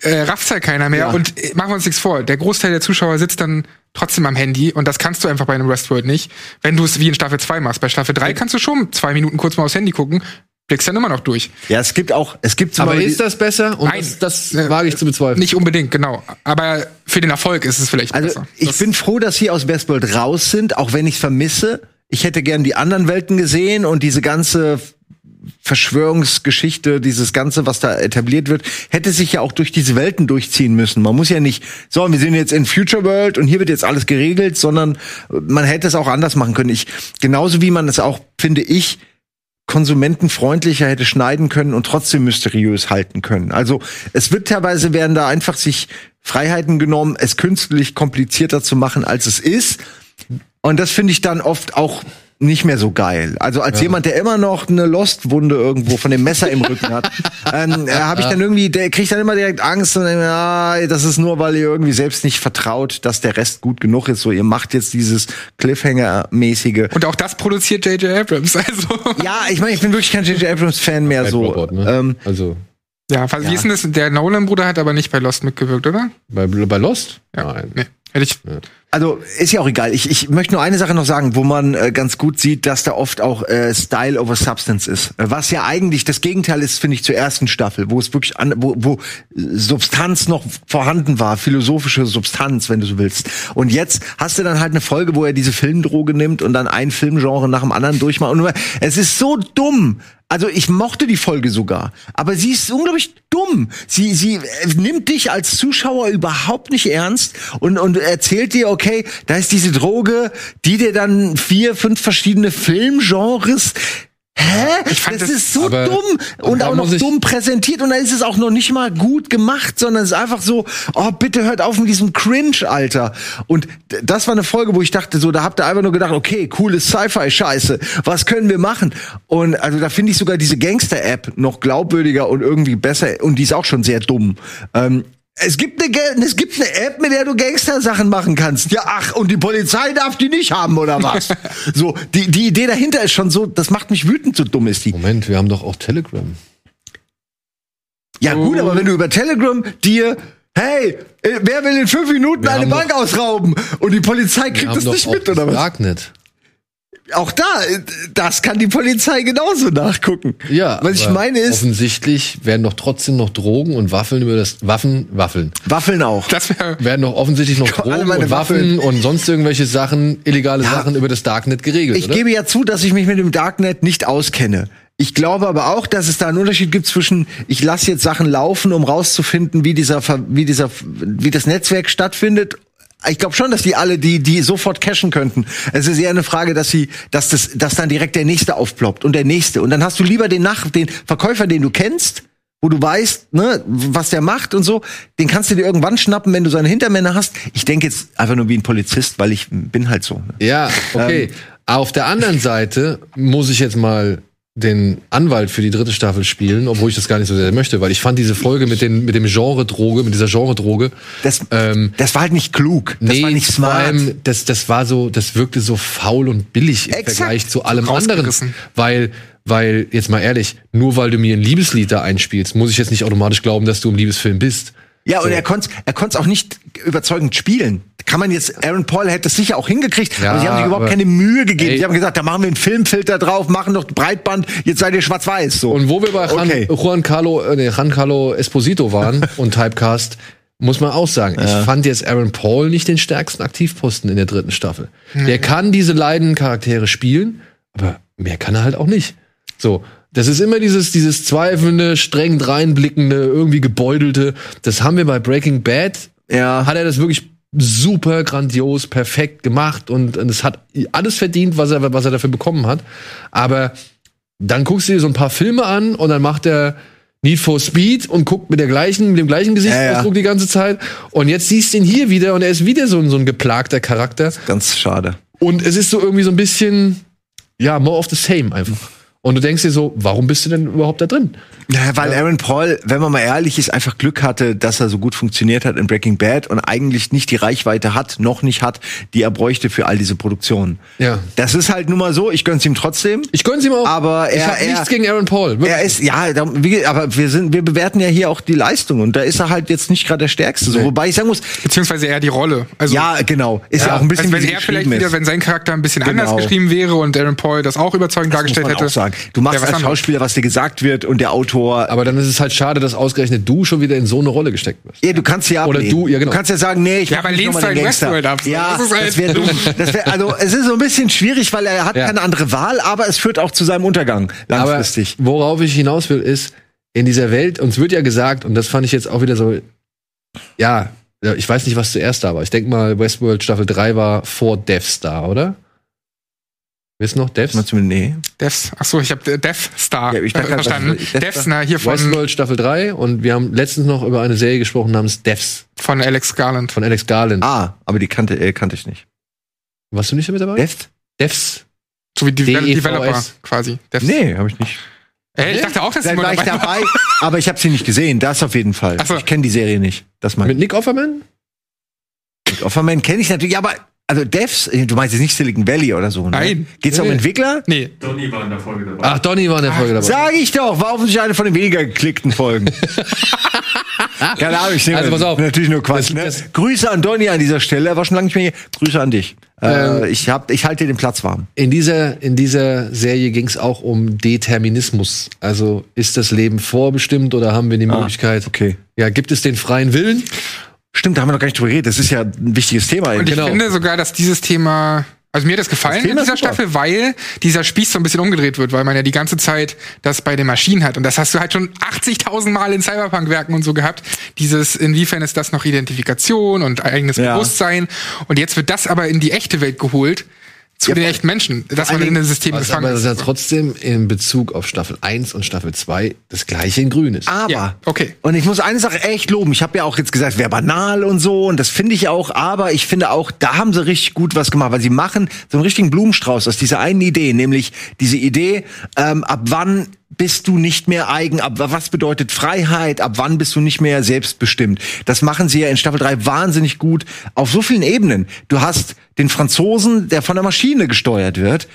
äh, rafft's halt keiner mehr Ja. und äh, machen wir uns nichts vor, der Großteil der Zuschauer sitzt dann trotzdem am Handy und das kannst du einfach bei einem Westworld nicht, wenn du es wie in Staffel 2 machst. Bei Staffel 3 kannst du schon zwei Minuten kurz mal aufs Handy gucken, blickst dann immer noch durch. Ja, es gibt auch, es gibt zum Aber Beispiel- ist das besser? Und Nein. das, das wage ich zu bezweifeln. Nicht unbedingt, genau. Aber für den Erfolg ist es vielleicht Also besser. ich Das- bin froh, dass sie aus Westworld raus sind, auch wenn ich vermisse. Ich hätte gern die anderen Welten gesehen und diese ganze Verschwörungsgeschichte, dieses ganze, was da etabliert wird, hätte sich ja auch durch diese Welten durchziehen müssen. Man muss ja nicht, so, wir sind jetzt in Future World und hier wird jetzt alles geregelt, sondern man hätte es auch anders machen können. Ich, genauso wie man es auch, finde ich, konsumentenfreundlicher hätte schneiden können und trotzdem mysteriös halten können. Also es wird teilweise werden da einfach sich Freiheiten genommen, es künstlich komplizierter zu machen, als es ist. Und das finde ich dann oft auch nicht mehr so geil. Also als jemand, der immer noch eine Lost-Wunde irgendwo von dem Messer im Rücken hat, ähm, äh, habe ich dann irgendwie, der kriegt dann immer direkt Angst und denkt, ah, das ist nur, weil ihr irgendwie selbst nicht vertraut, dass der Rest gut genug ist. So, ihr macht jetzt dieses Cliffhanger-mäßige. Und auch das produziert J.J. Abrams. Also Ja, ich meine, ich bin wirklich kein J.J. Abrams-Fan mehr Bad so. Robot, ne? ähm, also ja, was, wie ist denn das? Der Nolan-Bruder hat aber nicht bei Lost mitgewirkt, oder? bei, bei Lost? Ja. Nein. Nee. Hätte ich. Also ist ja auch egal. Ich, ich möchte nur eine Sache noch sagen, wo man äh, ganz gut sieht, dass da oft auch äh, Style over Substance ist. Was ja eigentlich das Gegenteil ist, finde ich, zur ersten Staffel, wo es wirklich an, wo, wo Substanz noch vorhanden war, philosophische Substanz, wenn du so willst. Und jetzt hast du dann halt eine Folge, wo er diese Filmdroge nimmt und dann ein Filmgenre nach dem anderen durchmacht. Und es ist so dumm. Also ich mochte die Folge sogar, aber sie ist unglaublich dumm. Sie sie äh, nimmt dich als Zuschauer überhaupt nicht ernst und und erzählt dir, okay, da ist diese Droge, die dir dann vier, fünf verschiedene Filmgenres Hä? Ich fand das, das- ist so dumm und auch noch dumm präsentiert und dann ist es auch noch nicht mal gut gemacht, sondern es ist einfach so, oh, bitte hört auf mit diesem Cringe, Alter. Und das war eine Folge, wo ich dachte, so, da habt ihr einfach nur gedacht, okay, coole Sci-Fi-Scheiße, was können wir machen? Und also da finde ich sogar diese Gangster-App noch glaubwürdiger und irgendwie besser und die ist auch schon sehr dumm. Ähm, es gibt, eine, es gibt eine App, mit der du Gangster-Sachen machen kannst. Ja, ach, und die Polizei darf die nicht haben, oder was? so, die, die Idee dahinter ist schon so, das macht mich wütend, so dumm ist die. Moment, wir haben doch auch Telegram. Ja gut, aber wenn du über Telegram dir Hey, äh, wer will in fünf Minuten Wir eine haben Bank ausrauben? Und die Polizei kriegt das nicht mit, oder was? Darknet. Auch da, äh, das kann die Polizei genauso nachgucken. Ja, Was ich meine ist, offensichtlich werden doch trotzdem noch Drogen und Waffeln über das Waffen, Waffeln. Waffeln auch. Das. Werden doch offensichtlich noch Drogen meine und Waffen und sonst irgendwelche Sachen, illegale Ja. Sachen über das Darknet geregelt, Ich oder? gebe ja zu, dass ich mich mit dem Darknet nicht auskenne. Ich glaube aber auch, dass es da einen Unterschied gibt zwischen, ich lasse jetzt Sachen laufen, um rauszufinden, wie dieser, Ver- wie dieser, wie das Netzwerk stattfindet. Ich glaube schon, dass die alle, die, die sofort cashen könnten. Es ist eher eine Frage, dass sie, dass das, dass dann direkt der nächste aufploppt und der nächste. Und dann hast du lieber den Nach, den Verkäufer, den du kennst, wo du weißt, ne, was der macht und so, den kannst du dir irgendwann schnappen, wenn du seine Hintermänner hast. Ich denke jetzt einfach nur wie ein Polizist, weil ich bin halt so. ne? Ja, okay. Ähm. Auf der anderen Seite muss ich jetzt mal den Anwalt für die dritte Staffel spielen, obwohl ich das gar nicht so sehr möchte, weil ich fand diese Folge mit, den, mit dem Genre-Droge, mit dieser Genre-Droge, Das, ähm, das war halt nicht klug. Das nee, war nicht vor smart. allem, das, das war so, das wirkte so faul und billig im Exakt. Vergleich zu allem anderen. Weil, weil, jetzt mal ehrlich, nur weil du mir ein Liebeslied da einspielst, muss ich jetzt nicht automatisch glauben, dass du im Liebesfilm bist. Ja, und So. er konnte er konnte auch nicht überzeugend spielen. Kann man jetzt, Aaron Paul hätte es sicher auch hingekriegt, Ja, aber sie haben sich überhaupt keine Mühe gegeben. Ey. Sie haben gesagt, da machen wir einen Filmfilter drauf, machen noch Breitband, jetzt seid ihr schwarz-weiß. So. Und wo wir bei Juan, Okay. Juan Carlo, äh, nee, Juan Carlo Esposito waren und Typecast, muss man auch sagen, ich fand jetzt Aaron Paul nicht den stärksten Aktivposten in der dritten Staffel. Der kann diese leidenden Charaktere spielen, aber mehr kann er halt auch nicht. So, Das ist immer dieses, dieses zweifelnde, streng dreinblickende, irgendwie gebeutelte. Das haben wir bei Breaking Bad. Ja. Hat er das wirklich super grandios, perfekt gemacht und, und es hat alles verdient, was er, was er dafür bekommen hat. Aber dann guckst du dir so ein paar Filme an und dann macht er Need for Speed und guckt mit der gleichen, mit dem gleichen Gesichtsausdruck Ja, ja. die ganze Zeit. Und jetzt siehst du ihn hier wieder und er ist wieder so ein, so ein geplagter Charakter. Ganz schade. Und es ist so irgendwie so ein bisschen, ja, more of the same einfach. Und du denkst dir so, warum bist du denn überhaupt da drin? Ja, weil Aaron Paul, wenn man mal ehrlich ist, einfach Glück hatte, dass er so gut funktioniert hat in Breaking Bad und eigentlich nicht die Reichweite hat, noch nicht hat, die er bräuchte für all diese Produktionen. Ja. Das ist halt nun mal so, ich gönn's ihm trotzdem. Ich gönn's ihm auch. Aber ich er- hab er- nichts gegen Aaron Paul. Wirklich. Er ist, ja, da, wie, aber wir sind, wir bewerten ja hier auch die Leistung und da ist er halt jetzt nicht gerade der Stärkste. So, Nee. wobei ich sagen muss, Beziehungsweise eher die Rolle. Also, ja, genau, ist ja, Ja, auch ein bisschen, also wenn er vielleicht wieder, wenn sein Charakter ein bisschen Genau. anders geschrieben wäre und Aaron Paul das auch überzeugend Das muss dargestellt man hätte. auch sagen. Du machst was als. Schauspieler, was dir gesagt wird und der Autor. Aber dann ist es halt schade, dass ausgerechnet du schon wieder in so eine Rolle gesteckt wirst. Ja, du kannst ja Oder ablehnen. du, ja, genau. Du kannst ja sagen, nee, ich Ja, aber lehnst halt Gangster. Westworld ab. Ja, Das ist halt das wäre dumm. Das wär, also es ist so ein bisschen schwierig, weil er hat Ja. keine andere Wahl, aber es führt auch zu seinem Untergang langfristig. Aber worauf ich hinaus will, ist, in dieser Welt, uns wird ja gesagt, und das fand ich jetzt auch wieder so, ja, ja, ich weiß nicht, was zuerst da war. Ich denke mal, Westworld Staffel 3 war vor Death Star, oder? Wisst noch, Devs? Meinst du mit, nee. Devs. Ach so, ich habe Death Star Ja, ich äh, verstanden. was- Death Devs, Star? na, hier von, Westworld Staffel 3 und wir haben letztens noch über eine Serie gesprochen namens Devs von Alex Garland. von Alex Garland. Ah, aber die kannte, äh, kannte ich nicht. Warst du nicht mit dabei? Deft? Devs. So wie Devel DEVS. Developer quasi. Devs. Nee, habe ich nicht. Äh, ich dachte auch, dass Simon war ich dabei aber ich habe sie nicht gesehen. Das auf jeden Fall. Ach so. Ich kenne die Serie nicht. Das mein Mit Nick Offerman? Offerman kenne ich natürlich, aber also Devs, du meinst jetzt nicht Silicon Valley oder so, ne? Nein. Geht's um Nee. Entwickler? Nee. Donny war in der Folge dabei. Ach, Donny war in der Folge dabei. Sag ich doch, war offensichtlich eine von den weniger geklickten Folgen. Keine Ahnung, ich nehme Also pass auf. natürlich nur Quatsch. Das- ne? das- Grüße an Donny an dieser Stelle, er war schon lange nicht mehr hier. Grüße an dich. Ähm, äh, ich hab, ich halte dir den Platz warm. In dieser, in dieser Serie ging es auch um Determinismus. Also ist das Leben vorbestimmt oder haben wir die Möglichkeit? Ah, okay. Ja, gibt es den freien Willen? Stimmt, da haben wir noch gar nicht drüber geredet. Das ist ja ein wichtiges Thema. Und ich Genau. finde sogar, dass dieses Thema, also mir hat das gefallen Das in dieser. Staffel, weil dieser Spieß so ein bisschen umgedreht wird, weil man ja die ganze Zeit das bei den Maschinen hat. Und das hast du halt schon 80.000 Mal in Cyberpunk-Werken und so gehabt. Dieses, inwiefern ist das noch Identifikation und eigenes Ja. Bewusstsein. Und jetzt wird das aber in die echte Welt geholt. Zu Ja, den echten Menschen, dass man in einem System Was gefangen aber ist. ja trotzdem in Bezug auf Staffel 1 und Staffel 2 das gleiche in grün ist. Aber, Ja, okay. und ich muss eine Sache echt loben. Ich habe ja auch jetzt gesagt, wäre banal und so, und das finde ich auch, aber ich finde auch, da haben sie richtig gut was gemacht, weil sie machen so einen richtigen Blumenstrauß aus dieser einen Idee, nämlich diese Idee, ähm, ab wann bist du nicht mehr eigen, ab was bedeutet Freiheit, ab wann bist du nicht mehr selbstbestimmt. Das machen sie ja in Staffel 3 wahnsinnig gut auf so vielen Ebenen. Du hast den Franzosen, der von der Maschine gesteuert wird,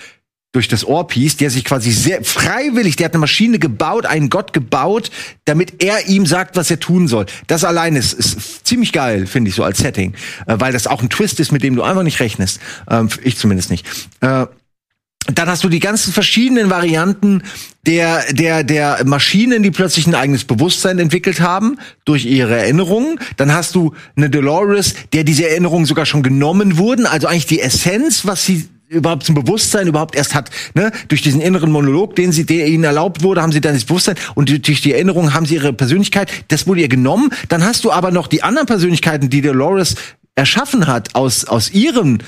durch das Ohrpiece, der sich quasi sehr freiwillig, der hat eine Maschine gebaut, einen Gott gebaut, damit er ihm sagt, was er tun soll. Das allein ist, ist ziemlich geil, finde ich so als Setting, äh, weil das auch ein Twist ist, mit dem du einfach nicht rechnest. Ähm, ich zumindest nicht. Äh, dann hast du die ganzen verschiedenen Varianten der, der, der Maschinen, die plötzlich ein eigenes Bewusstsein entwickelt haben durch ihre Erinnerungen. Dann hast du eine Dolores, der diese Erinnerungen sogar schon genommen wurden. Also eigentlich die Essenz, was sie überhaupt zum Bewusstsein überhaupt erst hat, ne? Durch diesen inneren Monolog, den sie, der ihnen erlaubt wurde, haben sie dann das Bewusstsein und durch die Erinnerung haben sie ihre Persönlichkeit. Das wurde ihr genommen. Dann hast du aber noch die anderen Persönlichkeiten, die Dolores erschaffen hat aus, aus ihrem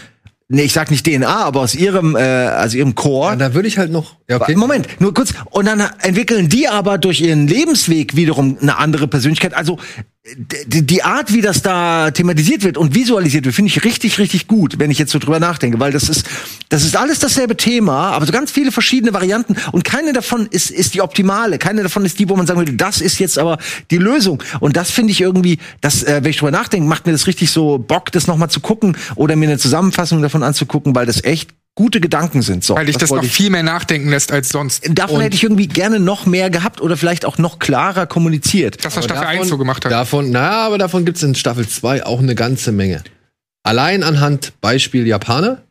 Nee, ich sag nicht DNA, aber aus ihrem, äh, also ihrem Core. Ja, da würde ich halt noch. Ja, okay. Moment, nur kurz. Und dann entwickeln die aber durch ihren Lebensweg wiederum eine andere Persönlichkeit. Also die Art, wie das da thematisiert wird und visualisiert wird, finde ich richtig, richtig gut, wenn ich jetzt so drüber nachdenke, weil das ist, das ist alles dasselbe Thema, aber so ganz viele verschiedene Varianten und keine davon ist, ist die optimale, keine davon ist die, wo man sagen würde, das ist jetzt aber die Lösung. Und das finde ich irgendwie, das, äh, wenn ich drüber nachdenke, macht mir das richtig so Bock, das nochmal zu gucken oder mir eine Zusammenfassung davon anzugucken, weil das echt gute Gedanken sind. So, Weil dich das noch wollte ich- viel mehr nachdenken lässt als sonst. Davon Und- hätte ich irgendwie gerne noch mehr gehabt oder vielleicht auch noch klarer kommuniziert. Das, was Staffel 1 so gemacht hat. Davon, naja, aber davon gibt es in Staffel 2 auch eine ganze Menge. Allein anhand Beispiel Japaner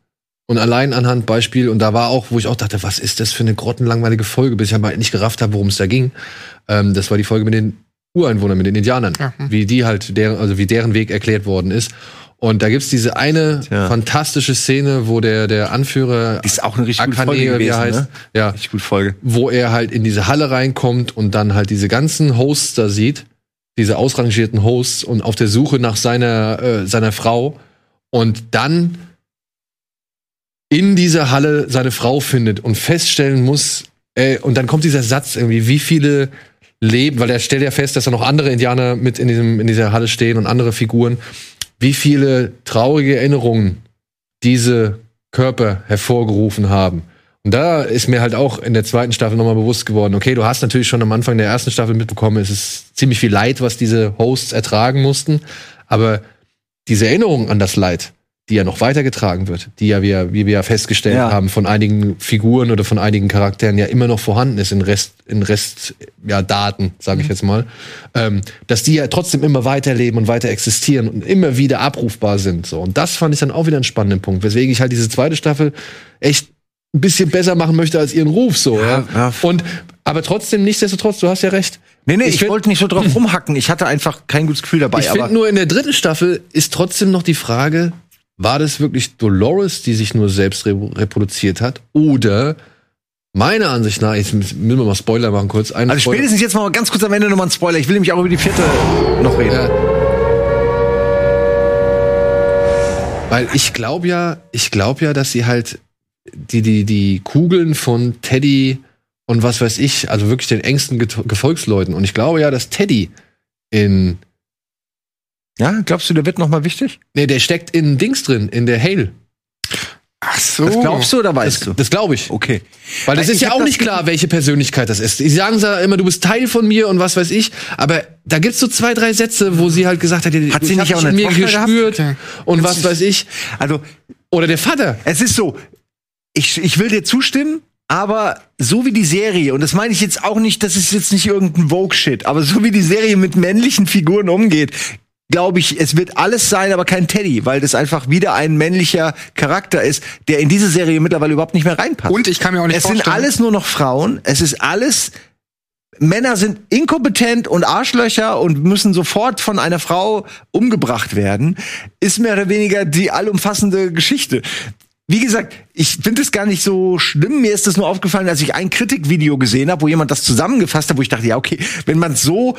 und allein anhand Beispiel, und da war auch, wo ich auch dachte, was ist das für eine grottenlangweilige Folge, bis ich aber nicht gerafft habe, worum es da ging. Ähm, das war die Folge mit den Ureinwohnern, mit den Indianern. Ja, hm. Wie die halt, deren, also wie deren Weg erklärt worden ist. Und da gibt's diese eine Tja. fantastische Szene, wo der, der Anführer Die ist auch eine richtig gute Akane, Folge wie er gewesen, heißt, ne? ja, Richtig gute Folge. wo er halt in diese Halle reinkommt und dann halt diese ganzen Hosts da sieht, diese ausrangierten Hosts und auf der Suche nach seiner, äh, seiner Frau und dann in dieser Halle seine Frau findet und feststellen muss, äh, und dann kommt dieser Satz irgendwie, wie viele Leben, weil er stellt ja fest, dass da noch andere Indianer mit in, diesem, in dieser Halle stehen und andere Figuren, wie viele traurige Erinnerungen diese Körper hervorgerufen haben. Und da ist mir halt auch in der zweiten Staffel nochmal bewusst geworden, okay, du hast natürlich schon am Anfang der ersten Staffel mitbekommen, es ist ziemlich viel Leid, was diese Hosts ertragen mussten, aber diese Erinnerung an das Leid, die ja noch weitergetragen wird, die ja, wir, wie wir ja festgestellt Ja. haben, von einigen Figuren oder von einigen Charakteren ja immer noch vorhanden ist in Rest, in Rest, ja, Daten, sage ich jetzt mal, ähm, dass die ja trotzdem immer weiterleben und weiter existieren und immer wieder abrufbar sind. So. Und das fand ich dann auch wieder einen spannenden Punkt, weswegen ich halt diese zweite Staffel echt ein bisschen besser machen möchte als ihren Ruf so. Ja, ja. Und aber trotzdem, nichtsdestotrotz, du hast ja recht. Nee, nee, ich, find- wollte nicht so drauf rumhacken. Ich hatte einfach kein gutes Gefühl dabei. Ich finde nur in der dritten Staffel ist trotzdem noch die Frage, war das wirklich Dolores, die sich nur selbst re reproduziert hat? Oder meiner Ansicht nach, jetzt müssen wir mal Spoiler machen kurz. Einen also Spoiler. spätestens jetzt mal ganz kurz am Ende nochmal ein Spoiler. Ich will nämlich auch über die vierte noch reden. Ja. Weil ich glaube ja, ich glaube ja, dass sie halt die, die, die Kugeln von Teddy und was weiß ich, also wirklich den engsten Get- Gefolgsleuten. Und ich glaube ja, dass Teddy in, Ja, glaubst du, der wird nochmal wichtig? nee, der steckt in Dings drin, in der Hale. Ach so. Das glaubst du oder weißt Das, du? das glaube ich. Okay. Weil das Weil ist ja auch nicht klar, welche Persönlichkeit das ist. Sie sagen ja immer, du bist Teil von mir und was weiß ich. Aber da gibt's so zwei, drei Sätze, wo sie halt gesagt hat, Hat sie ich nicht auch in mir gehabt? gespürt Okay. und was weiß ich. Also, Oder der Vater. es ist so, ich, ich will dir zustimmen, aber so wie die Serie, und das meine ich jetzt auch nicht, das ist jetzt nicht irgendein Vogue-Shit, aber so wie die Serie mit männlichen Figuren umgeht, glaube ich, es wird alles sein, aber kein Teddy, weil das einfach wieder ein männlicher Charakter ist, der in diese Serie mittlerweile überhaupt nicht mehr reinpasst. Und ich kann mir auch nicht es sind vorstellen. alles nur noch Frauen, es ist alles Männer sind inkompetent und Arschlöcher und müssen sofort von einer Frau umgebracht werden, ist mehr oder weniger die allumfassende Geschichte. Wie gesagt, ich finde es gar nicht so schlimm. Mir ist es nur aufgefallen, als ich ein Kritikvideo gesehen habe, wo jemand das zusammengefasst hat, wo ich dachte, ja, okay, wenn man so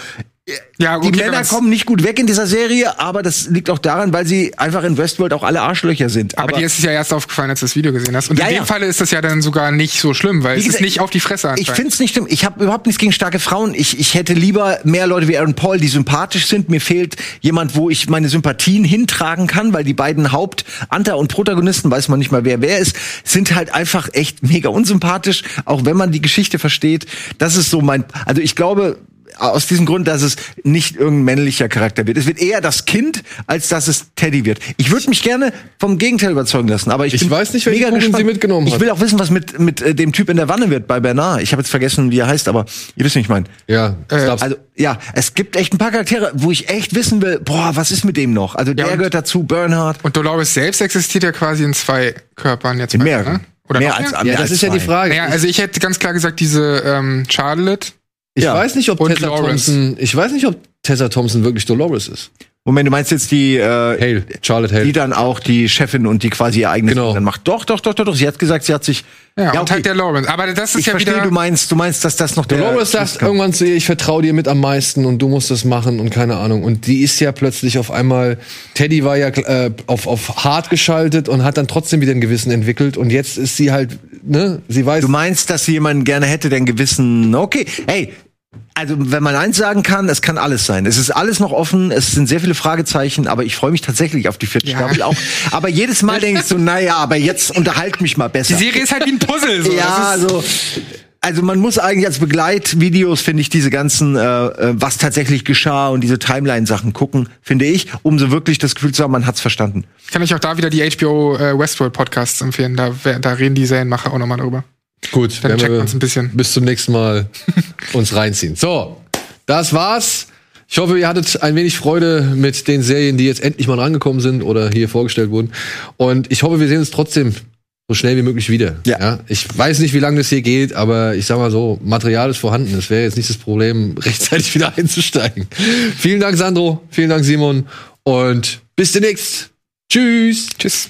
ja, die okay, wenn Männer kommen nicht gut weg in dieser Serie, aber das liegt auch daran, weil sie einfach in Westworld auch alle Arschlöcher sind. Aber, dir ist es ja erst aufgefallen, als du das Video gesehen hast. Und Ja, in dem ja. Falle ist das ja dann sogar nicht so schlimm, weil Wie es ist gesagt, nicht auf die Fresse Ich anscheinend. finde es nicht schlimm. Ich habe überhaupt nichts gegen starke Frauen. Ich, ich hätte lieber mehr Leute wie Aaron Paul, die sympathisch sind. Mir fehlt jemand, wo ich meine Sympathien hintragen kann, weil die beiden Haupt-Anta- und Protagonisten, weiß man nicht mal wer wer ist, sind halt einfach echt mega unsympathisch, auch wenn man die Geschichte versteht. Das ist so mein, also ich glaube, aus diesem Grund, dass es nicht irgendein männlicher Charakter wird. Es wird eher das Kind, als dass es Teddy wird. Ich würde mich gerne vom Gegenteil überzeugen lassen, aber ich, Ich bin weiß nicht, welche mega Kugeln gespannt. sie mitgenommen Ich hat. will auch wissen, was mit, mit äh, dem Typ in der Wanne wird bei Bernard. Ich habe jetzt vergessen, wie er heißt, aber ihr wisst, wie ich meine. Ja, Äh. Also, ja, es gibt echt ein paar Charaktere, wo ich echt wissen will, boah, was ist mit dem noch? Also, der und- gehört dazu, Bernhard. Und Dolores selbst existiert ja quasi in zwei Körpern jetzt. In mehreren. Ne? Oder Mehr als- mehr? ja, das ist ja die zwei. Frage. Naja, also ich hätte ganz klar gesagt, diese ähm, Charlotte. Ich ja. weiß nicht, ob Und Tessa Lawrence. Thompson, ich weiß nicht, ob Tessa Thompson wirklich Dolores ist. Moment, du meinst jetzt die, äh, Hale, Charlotte Hale. die dann auch die Chefin und die quasi ihr eigenes Genau. Dann macht. Doch, doch, doch, doch, doch. Sie hat gesagt, sie hat sich. Ja, und okay. halt der Lawrence. Aber das ist ich ja verstehe, wieder. du meinst, du meinst, dass das noch der Dolores sagt irgendwann zu ihr, ich vertraue dir mit am meisten und du musst das machen und keine Ahnung. Und die ist ja plötzlich auf einmal, Teddy war ja äh, auf, auf hart geschaltet und hat dann trotzdem wieder ein Gewissen entwickelt und jetzt ist sie halt, ne, sie weiß, Du meinst, dass sie jemanden gerne hätte, der einen gewissen. Okay, hey. Also, wenn man eins sagen kann, es kann alles sein. Es ist alles noch offen, es sind sehr viele Fragezeichen, aber ich freue mich tatsächlich auf die vierte Ja. Staffel auch. Aber jedes Mal denke ich so, naja, aber jetzt unterhalt mich mal die besser. Serie ist halt wie ein Puzzle. So. ja, ist, also, man muss eigentlich als Begleitvideos, finde ich, diese ganzen, äh, äh, was tatsächlich geschah und diese Timeline-Sachen gucken, finde ich, um so wirklich das Gefühl zu haben, man hat's verstanden. Ich kann euch auch da wieder die HBO äh, Westworld Podcasts empfehlen. Da, da reden die Serienmacher auch nochmal drüber. Gut, Dann werden checkt wir man's ein bisschen. bis zum nächsten Mal uns reinziehen. So, das war's. Ich hoffe, ihr hattet ein wenig Freude mit den Serien, die jetzt endlich mal rangekommen sind oder hier vorgestellt wurden. Und ich hoffe, wir sehen uns trotzdem so schnell wie möglich wieder. Ja. Ich weiß nicht, wie lange das hier geht, aber ich sag mal so, Material ist vorhanden. Es wäre jetzt nicht das Problem, rechtzeitig wieder einzusteigen. Vielen Dank, Sandro. Vielen Dank, Simon. Und bis demnächst. Tschüss. Tschüss.